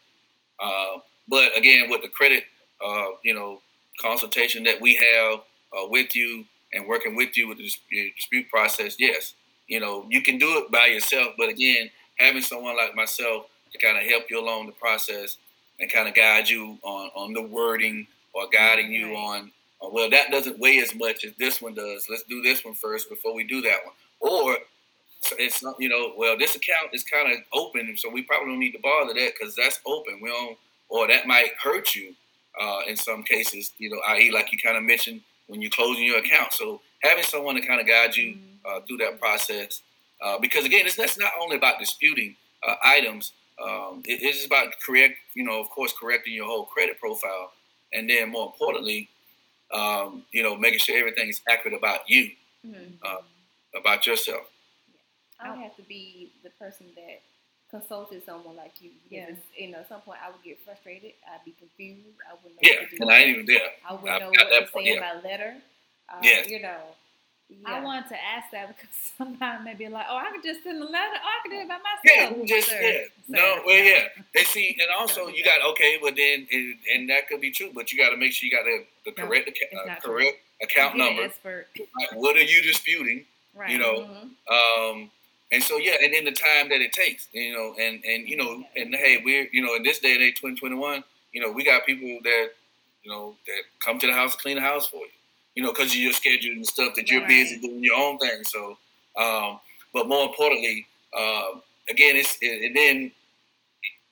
Uh, but again, with the credit, uh, you know, consultation that we have uh, with you and working with you with the dispute process, yes, you know, you can do it by yourself. But again, having someone like myself to kind of help you along the process and kind of guide you on, on the wording or guiding you on, uh, well, that doesn't weigh as much as this one does. Let's do this one first before we do that one. Or it's not, you know, well, this account is kind of open, so we probably don't need to bother that because that's open. We don't, or that might hurt you uh, in some cases, you know, i.e., like you kind of mentioned when you're closing your account. So having someone to kind of guide you Mhm. uh, through that process, uh, because again, it's that's not only about disputing uh, items. Um, it- it's about correct, you know, of course, correcting your whole credit profile, and then more importantly, um, you know, making sure everything is accurate about you, Mhm. uh, about yourself. I would have to be the person that consulted someone like you. Because Yeah. you know, at some point I would get frustrated. I'd be confused. I wouldn't know Yeah, what to do. and I ain't even there. I wouldn't I've know got what that to part, say yeah. in my letter. Uh, Yes. You know. Yeah. I wanted to ask that because somebody may be like, "Oh, I could just send a letter. Oh, I could do it by myself." Yeah, just Sir, yeah. sir, No, well, yeah. They see, and also you got okay, but then and, and that could be true, but you got to make sure you got the, the No, correct it's account, uh, not true. correct account number. expert. Like, what are you disputing? Right. You know, Mhm. Um, and so yeah, and then the time that it takes, you know, and and you know, and hey, we're you know, in this day and age, twenty twenty one, you know, we got people that you know that come to the house clean the house for you, you know, because of your schedule and stuff that you're Right. busy doing your own thing. So, um, but more importantly, um, again, it's it, and then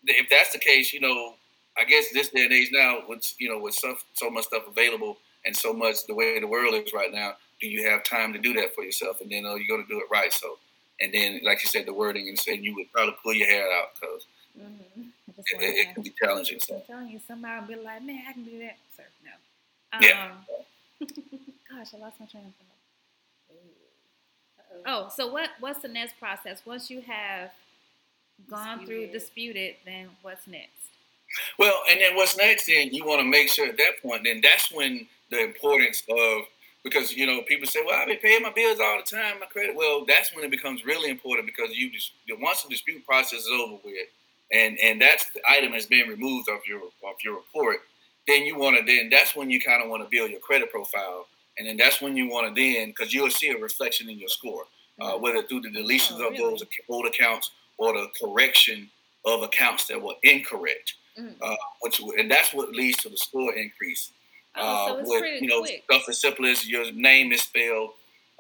if that's the case, you know, I guess this day and age now, with you know, with so, so much stuff available and so much the way the world is right now, do you have time to do that for yourself? And then oh, you're going to do it right. So, and then like you said, the wording and saying you would probably pull your hair out because Mhm. it, it, it can be challenging. So. I'm telling you, somebody will be like, man, I can do that. Sir, no. Yeah. Um, gosh, I lost my train of thought. Uh-oh. Oh, so what? What's the next process? Once you have gone through Disputed. disputed, then what's next? well, and then what's next? Then you want to make sure at that point, then that's when the importance of because you know people say, well, I've been paying my bills all the time, my credit. Well, that's when it becomes really important because you just once the dispute process is over with, and and that's the item has been removed off your off your report, then you want to then that's when you kind of want to build your credit profile, and then that's when you want to then because you'll see a reflection in your score, uh, whether through the deletions Oh, of those old accounts or the correction of accounts that were incorrect, Mhm. uh, which and that's what leads to the score increase. Oh, Uh, with you know quick. stuff as simple as your name is spelled,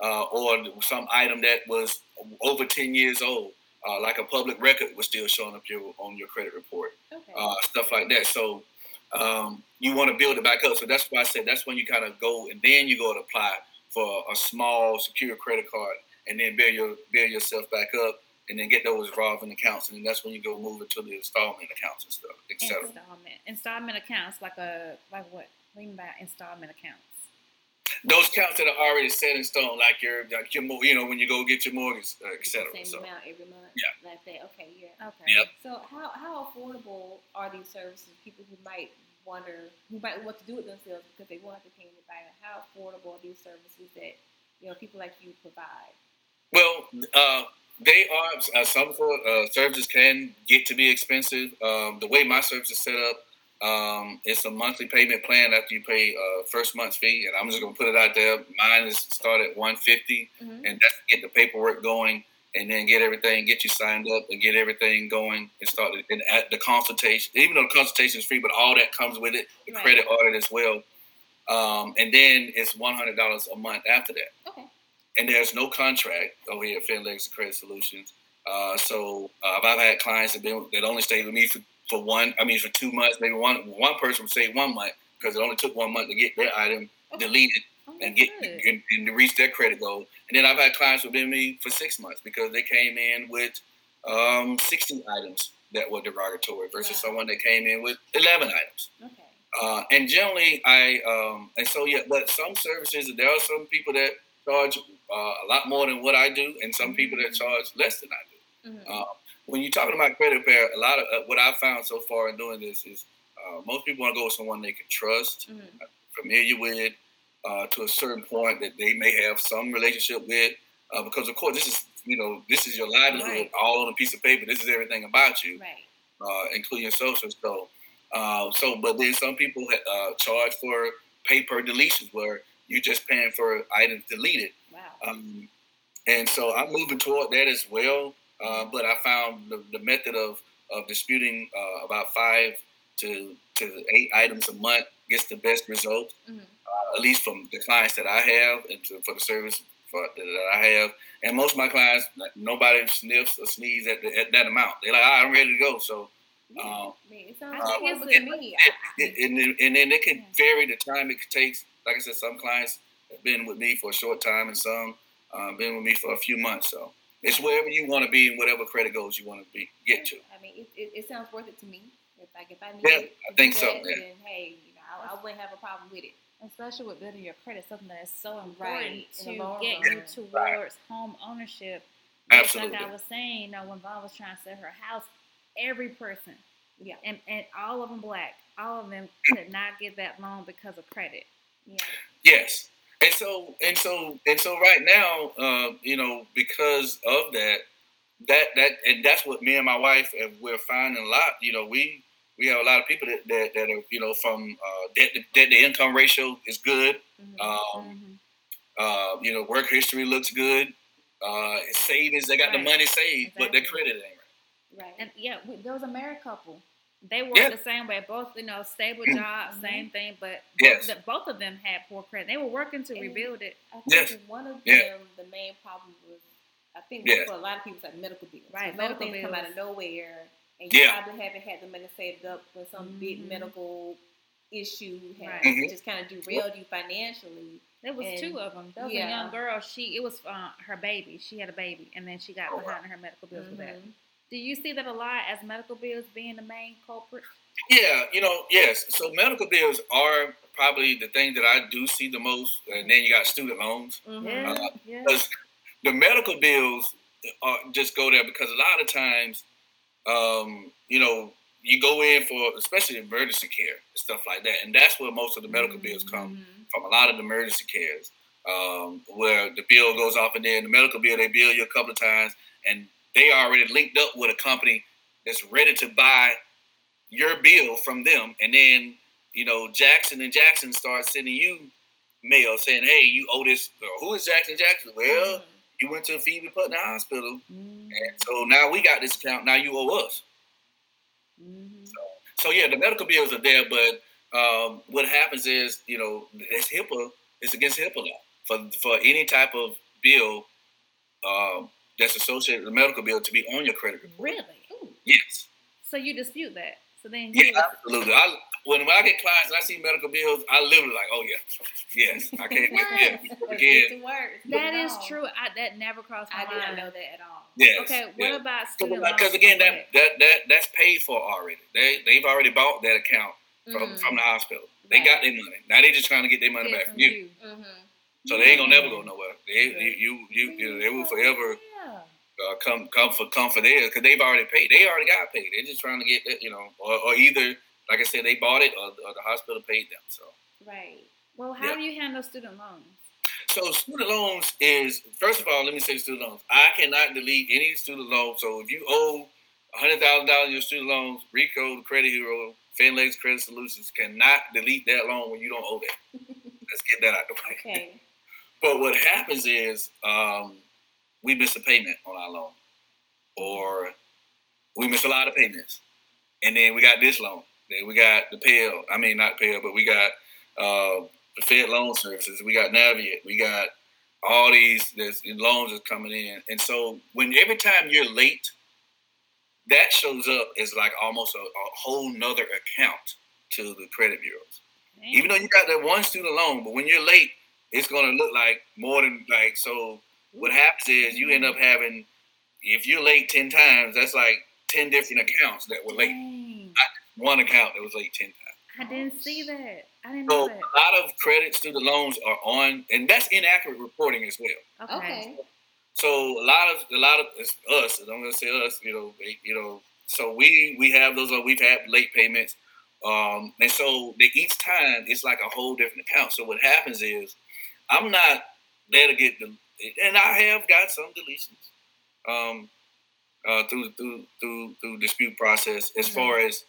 uh, or some item that was over ten years old, uh, like a public record was still showing up your on your credit report, Okay. uh, stuff like that. So um, you want to build it back up. So that's why I said that's when you kind of go and then you go to apply for a small secure credit card, and then build your build yourself back up. And then get those revolving accounts, and then that's when you go move into the installment accounts and stuff, etc. Installment. Installment accounts, like a like what? What do you mean by installment accounts? those accounts that are already set in stone, like your like your mo- you know when you go get your mortgage, uh, et It's the. Same So amount every month. Yeah. Like that. Okay. Yeah. Okay. Yep. So how how affordable are these services? People who might wonder, who might want to do it themselves because they won't have to pay anybody. How affordable are these services that you know people like you provide? Well, uh, they are uh, some for uh, services can get to be expensive. Um, the way my service is set up, um, it's a monthly payment plan after you pay uh, first month's fee, and I'm just gonna put it out there. Mine is start at 150, Mm-hmm. and that's get the paperwork going, and then get everything, get you signed up, and get everything going, and start the, and at the consultation. Even though the consultation is free, but all that comes with it, the Right. credit audit as well, um, and then it's 100 dollars a month after that Okay. and there's no contract over here at FinLex Credit Solutions. Uh, so uh, I've had clients that been that only stayed with me for, for one, I mean for two months. Maybe one one person would say one month because it only took one month to get their item Okay. deleted Oh, and get and, and to reach their credit goal. And then I've had clients who've been with me for six months because they came in with um, 60 items that were derogatory versus Wow. someone that came in with 11 items. Okay. Uh, and generally, I um, and so yeah, but some services there are some people that charge uh, a lot more than what I do, and some people that charge less than I do. Mhm. Uh, when you're talking about credit repair, a lot of uh, what I've found so far in doing this is uh, most people want to go with someone they can trust, Mhm. familiar with, uh, to a certain point that they may have some relationship with, uh, because of course this is you know this is your livelihood Right. all on a piece of paper. This is everything about you Right. uh, including your social. So, uh, so but then some people uh, charge for pay per deletions where you're just paying for items deleted. Wow. Um, and so I'm moving toward that as well. Uh, but I found the, the method of, of disputing uh, about five to, to eight items a month gets the best result, Mhm. uh, at least from the clients that I have and to, for the service for, that I have. And most of my clients, like, nobody sniffs or sneezes at, the, at that amount. They're like, "Ah, I'm ready to go. So uh, I it sounds like think it's to a- me. and, then- and then it can vary the time it takes. Like I said, some clients have been with me for a short time, and some uh, been with me for a few months. So it's wherever you want to be and whatever credit goals you want to be get to. I mean, it, it, it sounds worth it to me. If like if I need Yeah, it, I think so, that, yeah. Then hey, you know, I, I wouldn't have a problem with it. especially with building your credit, something that is so important Right, to get run. you towards home ownership. Absolutely. Like I was saying, you know, when Vaughn was trying to sell her house, every person, Yeah. and, and all of them black, all of them could not get that loan because of credit. Yeah. Yes, and so and so and so right now, uh, you know, because of that, that that and that's what me and my wife and we're finding a lot. You know, we we have a lot of people that that, that are you know from uh, debt to, debt income ratio is good. Mhm. Um, uh, you know, work history looks good. Uh, savings, they got the money saved, but their Exactly. credit ain't right. right. And yeah, we, there was a married couple. They worked Yeah. the same way, both you know, stable jobs, Mhm. same thing, but Yes. both, both of them had poor credit. They were working to And- rebuild it. I think Yes. one of Yeah. them, the main problem was, I think Yeah. for a lot of people, it's like medical bills. Right, So medical things come out of nowhere, and you Yeah. probably haven't had the money saved up when some big Mhm. medical issue has Right. Mhm. just kind of derailed you financially. There was And- two of them. There was yeah. a young girl. She it was uh, her baby. She had a baby, and then she got Oh, behind on her medical bills with that. Do you see that a lot as medical bills being the main culprit? Yeah, you know, yes. So medical bills are probably the thing that I do see the most, and then you got student loans. Mhm. Uh, yeah. Because the medical bills are, just go there because a lot of times, um, you know, you go in for especially emergency care and stuff like that, and that's where most of the medical bills come Mhm. from. A lot of the emergency cares, um, where the bill goes off, and then the medical bill they bill you a couple of times, and they already linked up with a company that's ready to buy your bill from them, and then you know Jackson and Jackson start sending you mail saying, "Hey, you owe this." Who is Jackson Jackson? Well, you went to Phoebe Putney Hospital, Mhm. and so now we got this account. Now you owe us. Mhm. So yeah, the medical bills are there, but um, what happens is, you know, it's HIPAA. It's against HIPAA law for for any type of bill um, that's associated with the medical bill to be on your credit report. Really? Ooh. Yes. So you dispute that? So then Yeah, absolutely. I, when, when I get clients and I see medical bills, I literally like, oh yeah, yes, I can't wait. What? Yeah, That's again. good to work. It's that good is at all. true. I, that never crossed my I did not mind. know that at all. yes. Okay, what yeah. about student loans? Because again, that, that that that's paid for already. They they've already bought that account from Mhm. from the hospital. They Right. got their money. Now they're just trying to get their money Get back from from you. you. Mhm. So they ain't gonna never go Mhm. nowhere. They Right. you you, you they will forever Yeah. Uh, come come for come for theirs because they've already paid. They already got paid. They're just trying to get you know, or, or either like I said, they bought it or, or the hospital paid them. So Right. Well, how Yeah. do you handle student loans? so student loans is first of all, let me say student loans. I cannot delete any student loans. So if you owe hundred thousand dollars in your student loans, Rico, Credit Hero, FinLex Credit Solutions cannot delete that loan when you don't owe that. Let's get that out the way. Okay. But what happens is um, we miss a payment on our loan, or we miss a lot of payments, and then we got this loan. Then we got the PAIL. I mean, not PAIL, but we got uh, the Fed Loan Services. We got Navient. We got all these this, loans are coming in, and so when every time you're late, that shows up as like almost a, a whole nother account to the credit bureaus. Even though you got that one student loan, but when you're late, it's going to look like more than like. So what happens is you end up having, if you're late ten times, that's like ten different accounts that were late. Dang. One account that was late ten times. I didn't see that. I didn't So know that. a lot of credit student loans are on, and that's inaccurate reporting as well. Okay. Okay. So a lot of a lot of it's us. and I'm gonna say us. You know, they- you know. So we we have those. uh, We've had late payments, um, and so they, each time it's like a whole different account. So what happens is, I'm not there to get the, and I have got some deletions, um, uh, through through through through dispute process as far as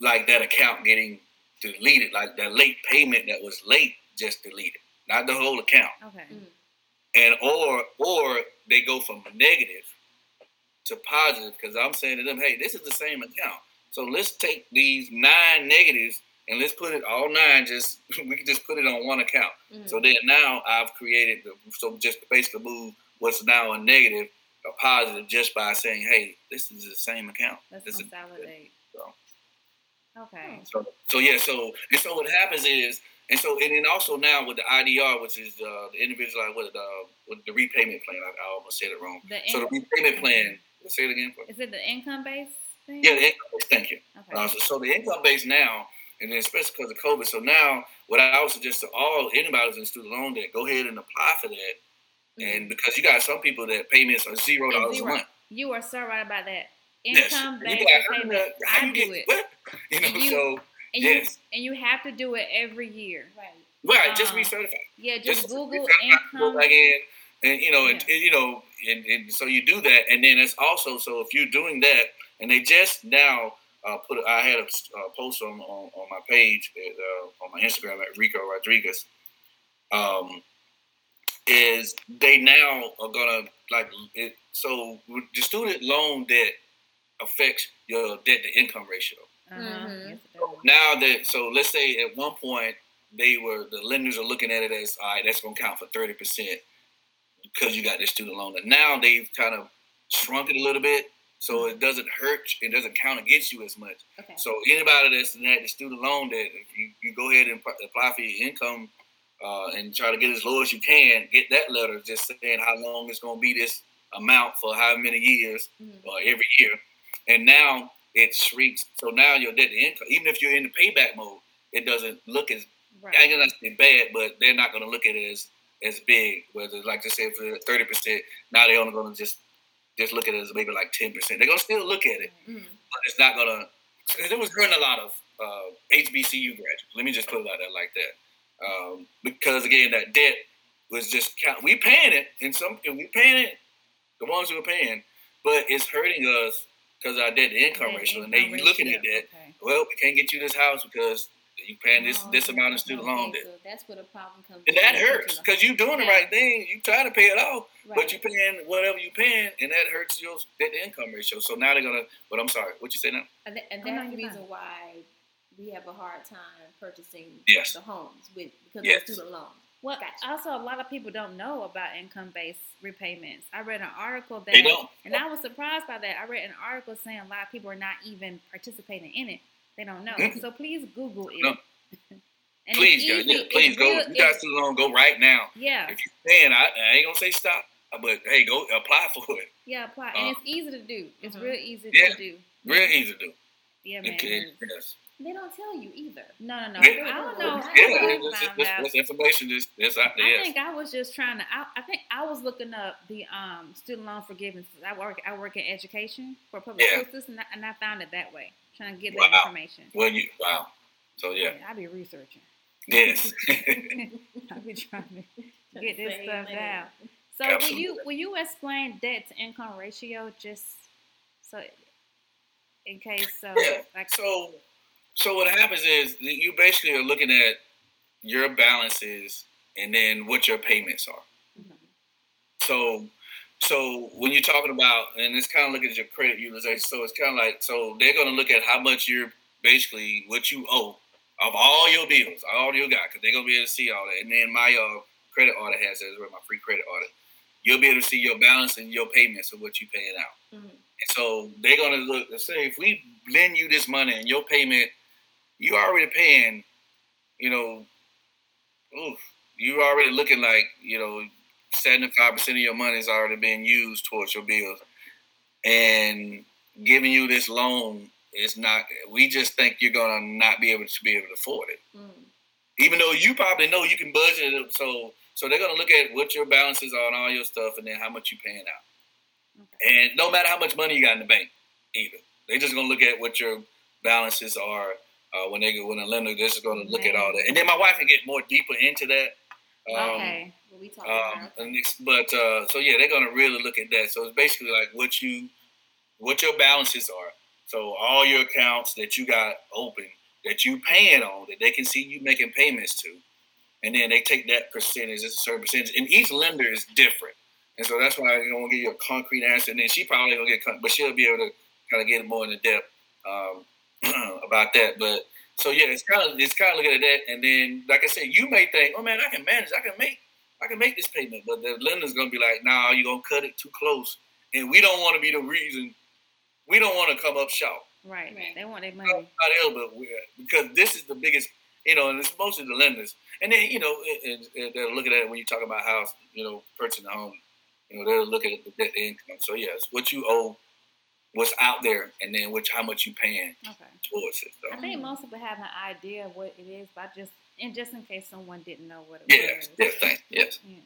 like that account getting deleted, like that late payment that was late just deleted, not the whole account Okay. and or or they go from negative to positive because I'm saying to them, hey, this is the same account. So let's take these nine negatives and let's put it all nine. Just we can just put it on one account. Mhm. So then now I've created the, so just basically move what's now a negative a positive just by saying, hey, this is the same account. Let's This is- consolidate. so. Okay. So, so yeah, so and so what happens is, and so and then also now with the IDR, which is uh, the individual with uh, with the repayment plan. I, I almost said it wrong. The So the repayment plan. Say it again. is it the income based thing? Yeah, the income base. Thank you. Okay. Uh, so, so the income base now, and then especially because of COVID. So now, what I would suggest to all anybody who's in student loan debt, go ahead and apply for that. And because you got some people that payments are zero dollars a Mm-hmm. month. You are so right about that. Income You based how I you do it. what? You know, And you- so And yes. you and you have to do it every year. Right. right, just uh, recertify. Yeah, just Just Google income. back in, and you know, and, and, you know, and, and so you do that, and then it's also so if you're doing that, and they just now uh, put, I had a uh, post on, on on my page at, uh, on my Instagram at Rico Rodriguez. Um, is they now are gonna like it? So the student loan debt affects your debt to income ratio. Mhm. Yes. Now that so let's say at one point they were the lenders are looking at it as all right, that's gonna count for thirty percent because you got this student loan. And now they've kind of shrunk it a little bit so it doesn't hurt it doesn't count against you as much. Okay. So anybody that's had the student loan debt, if you, you go ahead and apply for your income uh, and try to get as low as you can, get that letter just saying how long it's gonna be this amount for how many years Mhm. uh, every year. And now it shrinks. So now your debt to income, even if you're in the payback mode, it doesn't look as I Right. ain't gonna bad, but they're not gonna look at it as as big. Whether like just say for thirty percent, now they're only gonna just just look at it as maybe like ten percent. They're gonna still look at it, Mhm. but it's not gonna. Because it was hurting a lot of uh, HBCU graduates. Let me just put it out there like that, um, because again, that debt was just count. We paying it, and some and we paying it. The ones who are paying, but it's hurting us because our debt to income ratio, and income they looking at that. okay. Well, we can't get you this house because you paying this Oh, this amount of okay, student loan debt. So that's where the problem comes. In. And in. that hurts because you're doing the right thing. You try to pay it off, Right. but you're paying whatever you're paying, and that hurts your debt to income ratio. So now they're gonna. But I'm sorry, what you say now? And, tha- and Oh, that's the reason why we have a hard time purchasing Yes. the homes with because Yes. of student loans. Well, Gotcha. also a lot of people don't know about income-based repayments. I read an article that, They don't. and I was surprised by that. I read an article saying a lot of people are not even participating in it. They don't know. So please Google it. No. and Please, it's guys, easy. yeah, please go. real- you got it's- student loan, go right now. yeah, If you paying, I, I ain't gonna say stop, but hey, go apply for it. yeah, apply, Uh, and it's easy to do. It's Mhm. real easy Yeah. to do. Real easy to do. Yeah, man. Okay, yes. They don't tell you either. No, no, no. Yeah. I don't know. Yeah, I Yeah, think this, I found this, out. this information just that's out there. I Yes. think I was just trying to. I, I think I was looking up the um, student loan forgiveness. I work. I work in education for public Yeah. school system, and I, and I found it that way. Trying to get Wow. that information. Well, you wow. So yeah, I'll be researching. yes. I'll be trying to get this Same stuff thing. down. So will you will you explain debt to income ratio just so in case so Yeah. like So, so what happens is that you basically are looking at your balances and then what your payments are. Mm-hmm. So, so when you're talking about, and it's kind of looking at your credit utilization. So it's kind of like, so they're going to look at how much you're basically what you owe of all your bills, all you got, because they're going to be able to see all that. And then my uh, credit audit has that as well, my free credit audit. You'll be able to see your balance and your payments of what you're paying out. Mhm. And so they're gonna look and say if we lend you this money and your payment, you already paying, you know, oof, you already looking like, you know, seventy five percent of your money is already being used towards your bills. And giving you this loan is not we just think you're gonna not be able to be able to afford it. Mm. Even though you probably know you can budget it so so they're gonna look at what your balances are on all your stuff and then how much you're paying out. And no matter how much money you got in the bank, either they're just gonna look at what your balances are uh, when they go when a lender. They're just gonna look at all that. And then my wife can get more deeper into that. Um, okay. What we talking um, about? but uh, so yeah, they're gonna really look at that. So it's basically like what you, what your balances are. So all your accounts that you got open that you paying on that they can see you making payments to, and then they take that percentage. It's a certain percentage, and each lender is different. And so that's why I don't want to give you a concrete answer. And then she probably gonna get, but she'll be able to kind of get more into depth um, about that. But so yeah, it's kind of it's kind of looking at that, and then like I said, you may think, oh man, I can manage, I can make, I can make this payment, but the lender's gonna be like, nah, you're gonna cut it too close, and we don't want to be the reason. We don't want to come up short. Right. Right. They want their Not money. ill, but we, because this is the biggest, you know, and it's mostly the lenders, and then you know, it, it, they'll look at it when you talk about house, you know, purchasing a home, you know, they'll look at the debt income. So yes, what you owe, what's out there, and then which how much you paying Okay. towards it. I think most people have an idea of what it is, but I just and just in case someone didn't know what it Yes, was. yes, thank yes. Yeah.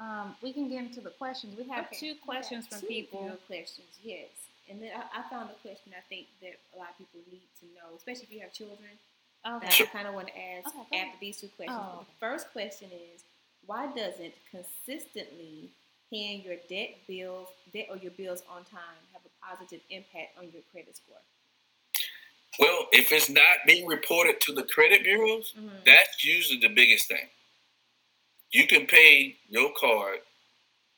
Um, we can get into the questions. We have Okay, two we got questions from two people. real questions, yes. And then I, I found a question I think that a lot of people need to know, especially if you have children. Okay. That Sure. I kind of want to ask Okay, go ahead. after these two questions. Oh, the first question is, why doesn't consistently paying your debt bills, debt or your bills on time, have a positive impact on your credit score? Well, if it's not being reported to the credit bureaus, Mhm. that's usually the biggest thing. You can pay your card,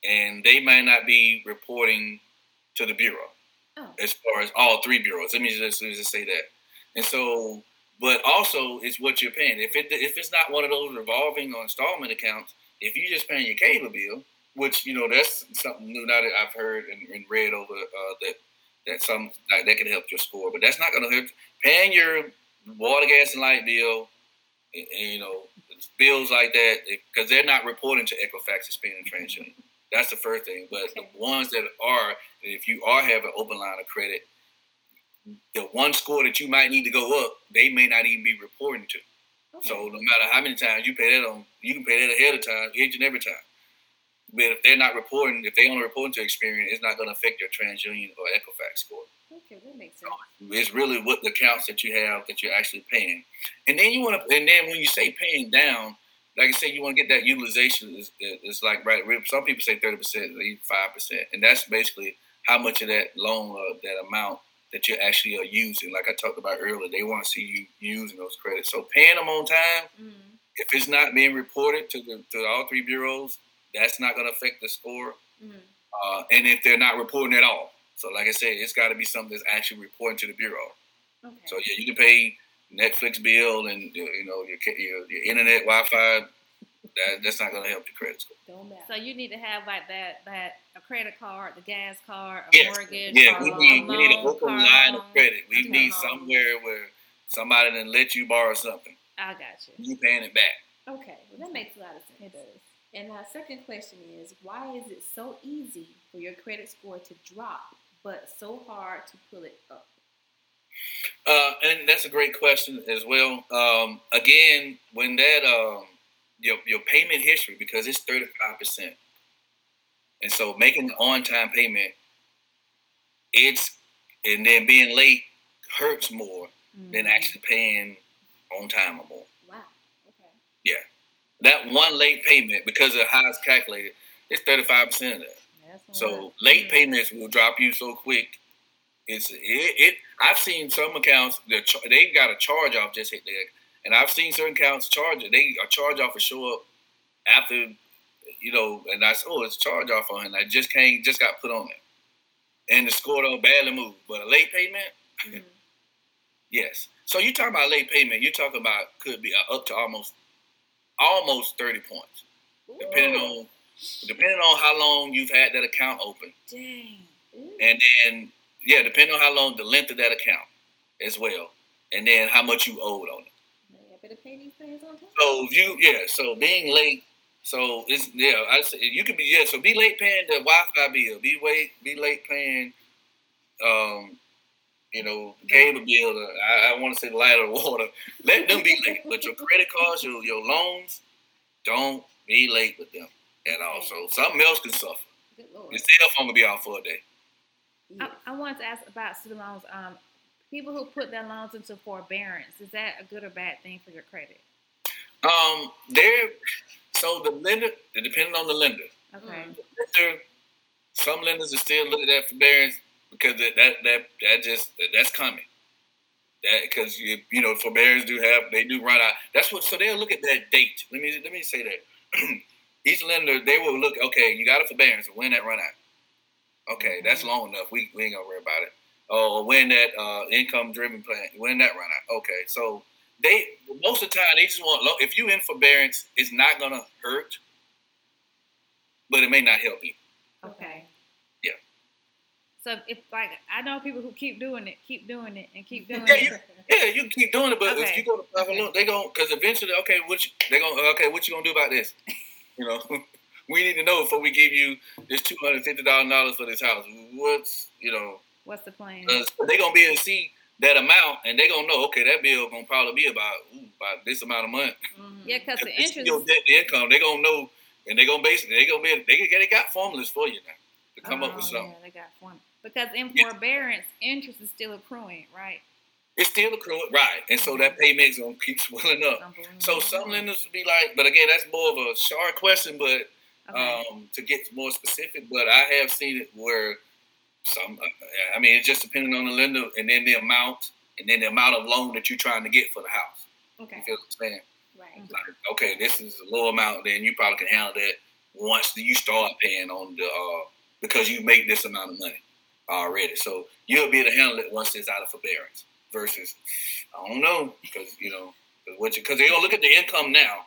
and they might not be reporting to the bureau Oh. as far as all three bureaus. Let me just, let me just say that. And so, but also it's what you're paying. If it if it's not one of those revolving or installment accounts, if you're just paying your cable bill, which you know that's something new now that I've heard and, and read over uh, that that some like, that can help your score, but that's not going to help. Paying your water, gas, and light bill, and, and, you know, bills like that, because they're not reporting to Equifax and Experian and TransUnion. That's the first thing. But the ones that are, if you are having open line of credit, the one score that you might need to go up, they may not even be reporting to. Okay. So no matter how many times you pay that on, you can pay that ahead of time, each and every time. But if they're not reporting, if they only reporting to Experian, it's not going to affect your TransUnion or Equifax score. okay, that makes sense. It's really what the accounts that you have that you're actually paying. And then you want to, and then when you say paying down, like I said, you want to get that utilization. Is it's like right. Some people say thirty percent, even five percent, and that's basically how much of that loan or that amount that you actually are using. Like I talked about earlier, they want to see you using those credits. So paying them on time, Mhm. if it's not being reported to the to all three bureaus, that's not going to affect the score. Mhm. Uh, and if they're not reporting at all, so like I said, it's got to be something that's actually reporting to the bureau. Okay. So yeah, you can pay Netflix bill and you know your your, your internet Wi-Fi. That, that's not going to help your credit score. Don't matter. So you need to have like that that a credit card, the gas card, a Yes. mortgage. Yeah, car we loan, need we need an loan, open line loan. of credit. We Okay. need somewhere where somebody then let you borrow something. I got you. You paying it back. okay, well, that makes a lot of sense. It does. And our second question is why is it so easy for your credit score to drop, but so hard to pull it up? Uh, and that's a great question as well. Um, again, when that um, your your payment history because it's thirty five percent, and so making the on time payment, it's and then being late hurts more than Mhm. actually paying on time or more. Wow. Okay. That one late payment because of how it's calculated, it's thirty five percent of that. That's So what- late payments will drop you so quick. It's it. it I've seen some accounts that char- they got a charge off just hit there, and I've seen certain accounts charge it. They a charge off will show up after, you know, and I said, oh, it's charge off on, it. and I just came, just got put on it, and the score don't badly move, but a late payment, Mhm. yes. So you talking about late payment? You're talking about could be uh, up to almost almost thirty points, depending on depending on how long you've had that account open. Dang. Ooh. and then yeah, depending on how long the length of that account as well, and then how much you owed on it. Man, I better pay these things on time. So you yeah, so being late, so it's yeah, I say you can be yeah, so be late paying the Wi-Fi bill, be wait, be late paying, um, you know, the cable bill. The, I, I want to say the light or the water. Let them be late, but your credit cards, your your loans, don't be late with them at all. So something else can suffer. Good lord. Your cell phone will be off for a day. I, I wanted to ask about student loans. Um, people who put their loans into forbearance, is that a good or bad thing for your credit? Um, there. So the lender, depending on the lender, Okay. Mm. lender, some lenders are still looking at forbearance because that that that, that just that, that's coming. That because you you know forbearance do have they do run out. That's what so they'll look at that date. Let me let me say that. Each lender they will look. Okay, you got a forbearance. When that run out? Okay, that's long enough. We, we ain't gonna worry about it. Oh, when that uh, income driven plan, when that run out? Okay, so they most of the time they just want. If you in forbearance, it's not gonna hurt, but it may not help you. Okay. So if like I know people who keep doing it, keep doing it, and keep doing Yeah, it. you- Yeah, you keep doing it, but if Okay. you go to private Okay. loan, they gon' because eventually, okay, what you, they gon' okay, what you gonna do about this? You know, we need to know before we give you this two hundred fifty thousand dollars for this house. What's you know, What's the plan? because they gonna be able to see that amount, and they gonna know, okay, that bill gonna probably be about ooh, about this amount of money. Mhm. Yeah, because the interest. your debt to income, they gonna know, and they gonna basically they gonna be they they got formulas for you now to come up with Oh, something. Yeah, they got one. Because in forbearance, interest is still accruing, right? It's still accruing, right? And so that payment's gonna keep swelling up. So some lenders would be like, but again, that's more of a sharp question, but Okay. um, to get more specific. But I have seen it where some, I mean, it's just depending on the lender and then the amount and then the amount of loan that you're trying to get for the house. Okay. You feel what I'm saying? Right. Like, okay, this is a low amount, then you probably can handle that once you start paying on the uh, because you make this amount of money already. So you'll be able to handle it once it's out of forbearance. Versus, I don't know, because you know, what you because they're gonna look at the income now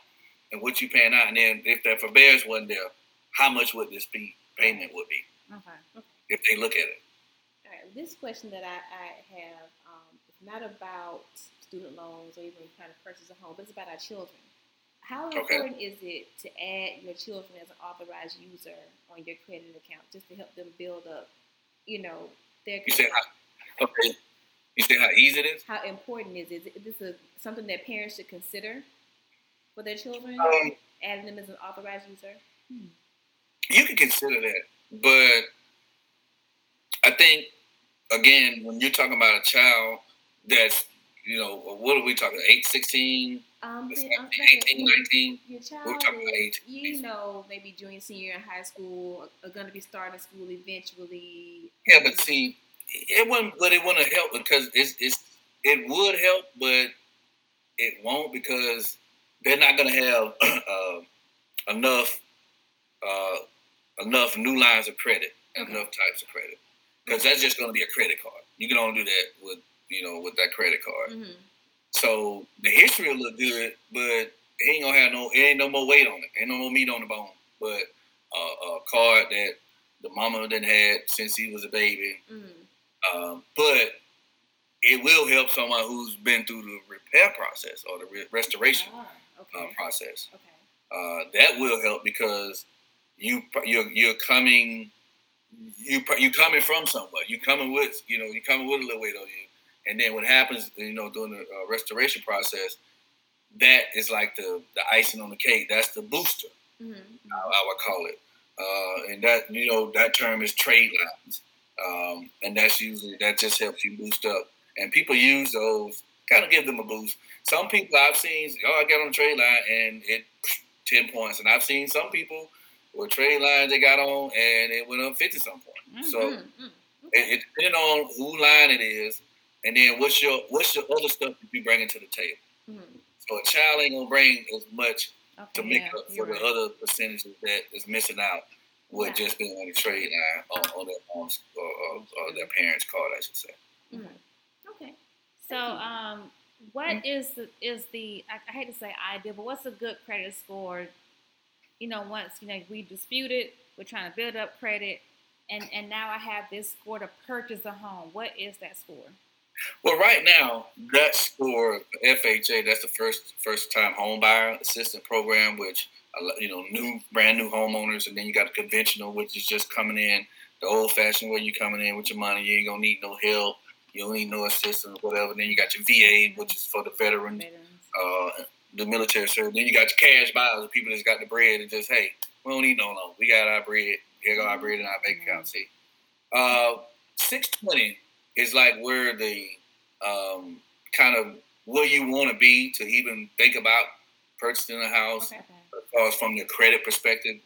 and what you paying out, and then if that forbearance wasn't there, how much would this be payment would be okay. if they look at it. All right. This question that I, I have um, is not about student loans or even trying to purchase a home, but it's about our children. How Okay. important is it to add your children as an authorized user on your credit account just to help them build up, you know, their You say credit? how okay. You say how easy it is. How important is it? Is this a, something that parents should consider for their children? Um, adding them as an authorized user? you can consider that, but I think again when you're talking about a child that's you know what are we talking 8 16 Um, It's like I'm thinking 18 19 your child We're talking about is, you know, maybe junior, senior in high school, are going to be starting school eventually. yeah but see it wouldn't but it wouldn't help because it's, it's it would help but it won't because they're not going to have uh, enough uh, enough new lines of credit Okay. enough types of credit because that's just going to be a credit card you can only do that with you know with that credit card Mhm. So the history will look good, but it ain't gonna have no, it ain't no more weight on it. Ain't no more meat on the bone. But uh, a card that the mama done had since he was a baby. Mhm. Um, but it will help someone who's been through the repair process or the re- restoration Ah, uh, okay. process. Okay. Uh, that will help because you you're you're coming you you coming from somewhere. You coming with you know you coming with a little weight on you, and then what happens you know during the uh, restoration process, that is like the the icing on the cake. That's the booster. Mhm. I, I would call it, uh, and that you know that term is trade lines, um, and that's usually that just helps you boost up. And people use those kind of give them a boost. Some people I've seen, oh, I got on the trade line and it ten points, and I've seen some people with trade lines they got on and it went up fifty some points. Mm-hmm. So mm-hmm. it, it depends on who line it is, and then what's your what's your other stuff that you bringing to the table. Mm-hmm. So a child ain't gonna bring as much okay, to make yeah, up for the right. other percentages that is missing out with yeah. just being on the trade line on, on their homes or, or, or, their parents' card, I should say. Mm-hmm. Okay. So, um, what mm-hmm. is the is the I, I, hate to say ideal, but what's a good credit score? You know, once you know we disputed, we're trying to build up credit, and and now I have this score to purchase a home. What is that score? Well, right now, that's for FHA, that's the first first time home buyer assistance program, which you know, new brand new homeowners, and then you got the conventional, which is just coming in the old fashioned way. You coming in with your money, you ain't gonna need no help, you don't need no assistance, whatever. Then you got your VA, which is for the veterans, uh, the military service. Then you got your cash buyers, the people that's got the bread, and just hey, we don't need no loan. We got our bread. Here go our bread in our bank account. See, uh, six twenty is like where the um, kind of where you want to be to even think about purchasing a house, okay. as far as from your credit perspective,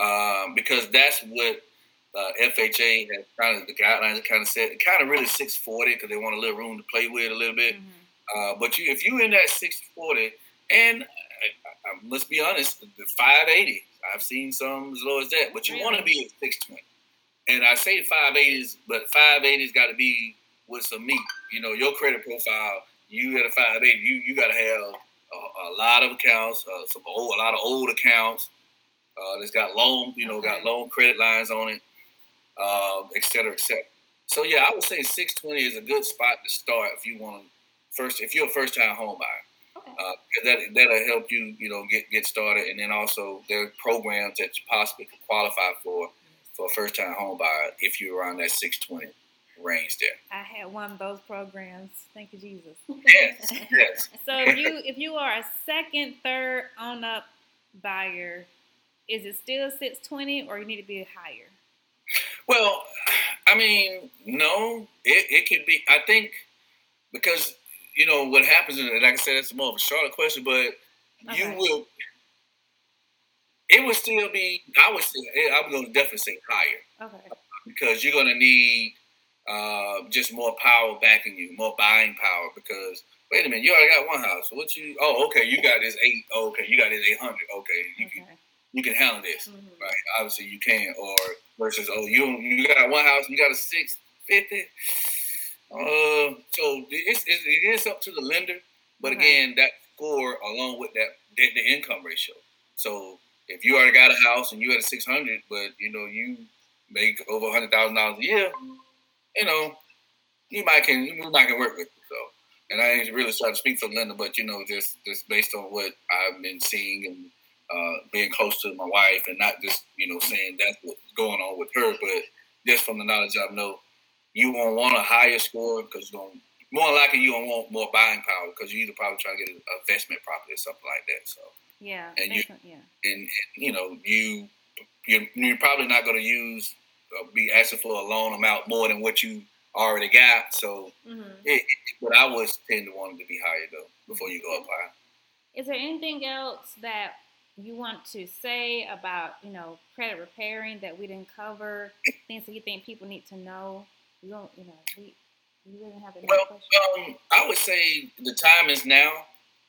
um, because that's what uh, FHA has kind of the guidelines kind of said. It kind of really 640 because they want a little room to play with a little bit. Mm-hmm. Uh, but you, if you're in that 640, and I, I, must be honest, the 580, I've seen some as low as that. But you really? want to be at 620. And I say 580s, but 580s got to be with some meat. You know, your credit profile, you at a 580, you you got to have a, a, lot of accounts, uh, some old, a lot of old accounts. Uh, that's got loan, you know, got loan credit lines on it, um, et cetera, et cetera. So yeah, I would say 620 is a good spot to start if you want to first, if you're a first time home buyer. Uh, that that'll help you, you know, get get started, and then also there are programs that you possibly can qualify for for a first time home buyer if you're around that 620 range there. I had one of those programs. Thank you, Jesus. Yes, yes. so if you if you are a second, third on up buyer, is it still six twenty or you need to be higher? Well, I mean, no. It it could be. I think because you know what happens, and like I said, it's more of a shorter question, but okay. you will. It would still be. I would say. I'm going to definitely say higher. Okay. Because you're going to need uh, just more power backing you, more buying power. Because wait a minute, you already got one house. What you? Oh, okay, you got this eight. Oh, okay, you got this eight hundred. Okay, you okay. can you can handle this, mm-hmm. right? Obviously, you can. Or versus, oh, you you got one house, you got a six fifty. Uh, so it's, it's it is up to the lender, but again, that score along with that the, the income ratio. So if you already got a house and you had a six hundred, but you know you make over hundred thousand dollars a year, you know, you might can you might can work with it. So, and I ain't really trying to speak for Linda, but you know, just just based on what I've been seeing and uh, being close to my wife, and not just you know saying that's what's going on with her, but just from the knowledge I know, you won't want a higher score because going more likely you don't want more buying power because you either probably try to get an investment property or something like that. So yeah, and you yeah, and, and you know you you're, you're probably not going to use uh, be asking for a loan amount more than what you already got. So, mm-hmm. it, it, but I would tend to want it to be higher though before you go apply. Is there anything else that you want to say about you know credit repairing that we didn't cover? Things that you think people need to know? You don't, you know, we. You really have well, um, I would say the time is now.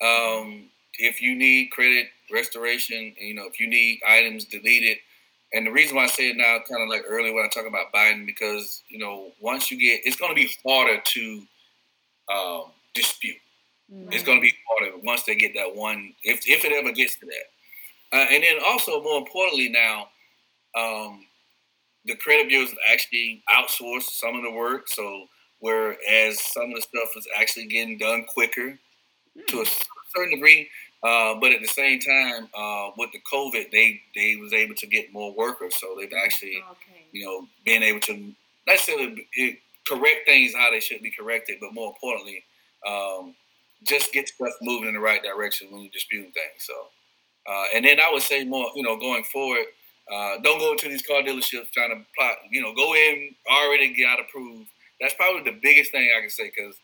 Um, if you need credit restoration, you know, if you need items deleted, and the reason why I say it now, kind of like earlier when I talk about Biden, because you know, once you get, it's going to be harder to um, dispute. Mm-hmm. It's going to be harder once they get that one, if if it ever gets to that. Uh, and then also, more importantly, now um, the credit bureaus actually outsource some of the work. So whereas some of the stuff is actually getting done quicker mm-hmm. to a certain degree, uh, but at the same time, uh, with the COVID, they they was able to get more workers, so they've actually, okay. you know, been able to not necessarily correct things how they should be corrected, but more importantly, um, just get stuff moving in the right direction when you're disputing things. So, uh, and then I would say more, you know, going forward, uh, don't go to these car dealerships trying to plot, you know, go in already got approved. That's probably the biggest thing I can say because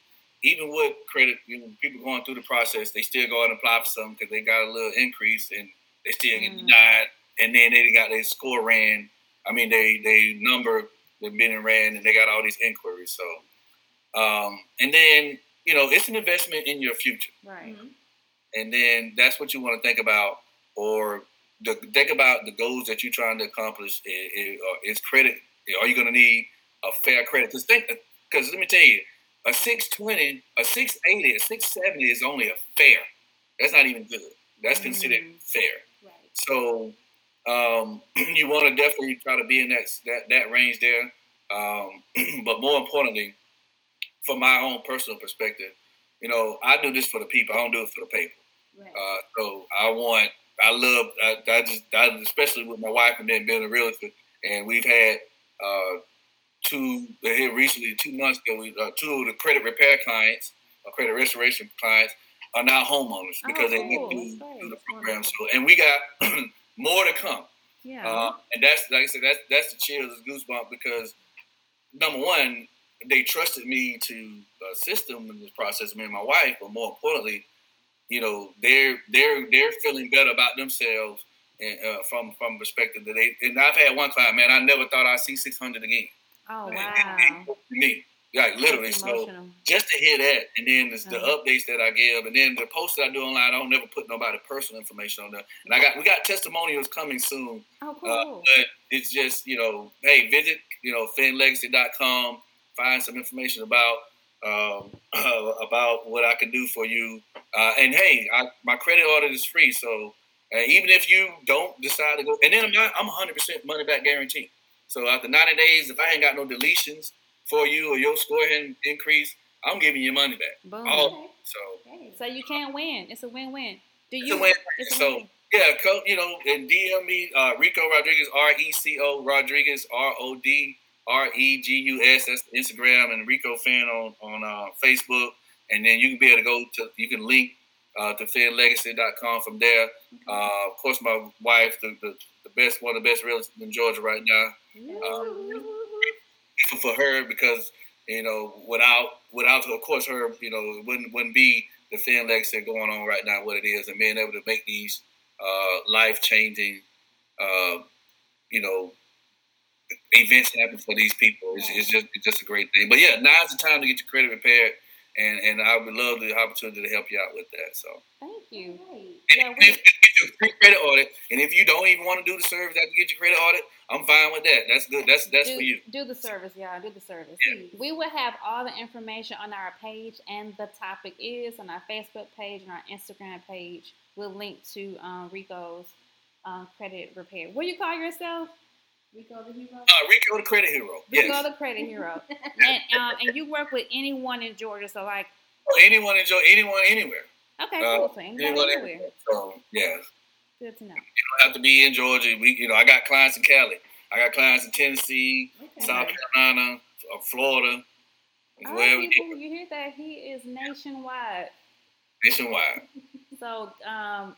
even with credit, you know, people going through the process, they still go out and apply for something because they got a little increase, and they still get mm. denied, and then they got their score ran. I mean, they they number they've been ran, and they got all these inquiries. So, um, and then you know, it's an investment in your future, right? Mm-hmm. And then that's what you want to think about, or the, think about the goals that you're trying to accomplish. Is, is credit? Are you going to need a fair credit? Because think, because let me tell you, a 620, a 680, a 670 is only a fair. That's not even good. That's considered mm. fair. Right. So um, you want to definitely try to be in that that, that range there. Um, but more importantly, from my own personal perspective, you know, I do this for the people. I don't do it for the paper. Right. Uh, so I want, I love, I, I just, I, especially with my wife and then being a realtor, and we've had uh, two here recently, two months ago, we, uh, two of the credit repair clients, or credit restoration clients, are now homeowners because oh, they went through, through the program. So, and we got more to come. Yeah. Uh, and that's like I said, that's that's the chills, goosebump because number one, they trusted me to assist them in this process, me and my wife. But more importantly, you know, they're they're they're feeling better about themselves and uh, from from perspective that they. And I've had one client, man, I never thought I'd see six hundred again. Oh wow! me, like literally. So just to hear that, and then the, the uh-huh. updates that I give, and then the posts that I do online, I don't never put nobody personal information on there. And I got we got testimonials coming soon. Oh uh, cool! Uh, but it's just you know, hey, visit you know finlegacy.com, find some information about um, uh, about what I can do for you. Uh, and hey, I, my credit audit is free, so uh, even if you don't decide to go, and then I'm not, I'm 100 percent money back guarantee. So after 90 days, if I ain't got no deletions for you or your score hadn't increased, I'm giving you money back. Boom. All, so so you can't win. It's a win-win. Do you? It's a win. It's a so. Win. Yeah, you know, and DM me, uh, Rico Rodriguez, R E C O Rodriguez, R O D R E G U S. That's Instagram and Rico Fan on on uh, Facebook, and then you can be able to go to you can link uh, to FinLegacy.com from there. Uh, of course, my wife, the, the, the best one of the best realtors in Georgia right now. Um, for her because you know without without of course her you know wouldn't wouldn't be the Fin Legacy going on right now what it is and being able to make these uh, life changing uh, you know events happen for these people. It's, just it's just a great thing. But yeah, now's the time to get your credit repaired, and and I would love the opportunity to help you out with that. So thank you. Yeah, we, get your credit audit, and if you don't even want to do the service after you get your credit audit, I'm fine with that. That's good. That's that's do, for you. Do the service, y'all. Do the service. Yeah. We will have all the information on our page, and the topic is on our Facebook page and our Instagram page. We'll link to um, Rico's um, credit repair. What do you call yourself? Rico the hero. Uh, Rico the credit hero. Rico yes. the credit hero. and um, and you work with anyone in Georgia, so like. Oh, anyone in Georgia, anyone anywhere. Okay, uh, cool. So anyone anywhere. So yeah. Good to know. You don't have to be in Georgia. We, you know, I got clients in Cali. I got clients in Tennessee, okay. South Carolina, uh, Florida. All right, people, you hear that? He is nationwide. Nationwide. so, um,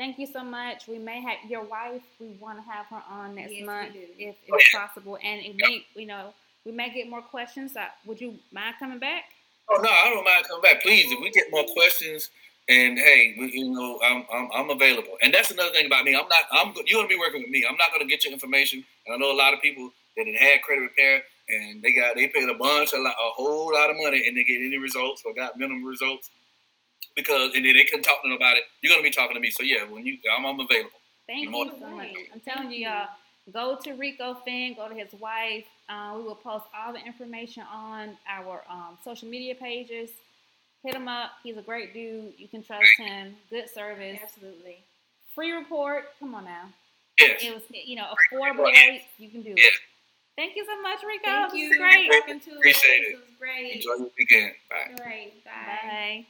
Thank you so much. We may have your wife. We want to have her on next yes, month if, if possible, and it may you know we may get more questions. Uh, would you mind coming back? Oh no, I don't mind coming back. Please, if we get more questions, and hey, we, you know, I'm, I'm, I'm available. And that's another thing about me. I'm not. I'm you're gonna be working with me. I'm not gonna get your information. And I know a lot of people that had credit repair and they got they paid a bunch, a, lot, a whole lot of money, and they get any results or got minimum results because and then they couldn't talk to them about it. You're gonna be talking to me. So yeah, when you I'm, I'm available. Thank you so much. I'm telling you, y'all. Go to Rico Finn. Go to his wife. Uh, we will post all the information on our um, social media pages. Hit him up. He's a great dude. You can trust him. Good service. Absolutely. Free report. Come on now. Yes. It was, you know, affordable rates. You can do it. Thank you so much, Rico. Thank you. Great. Talking to Appreciate it. It was great. Enjoy your weekend. Bye. All right. Bye. Bye.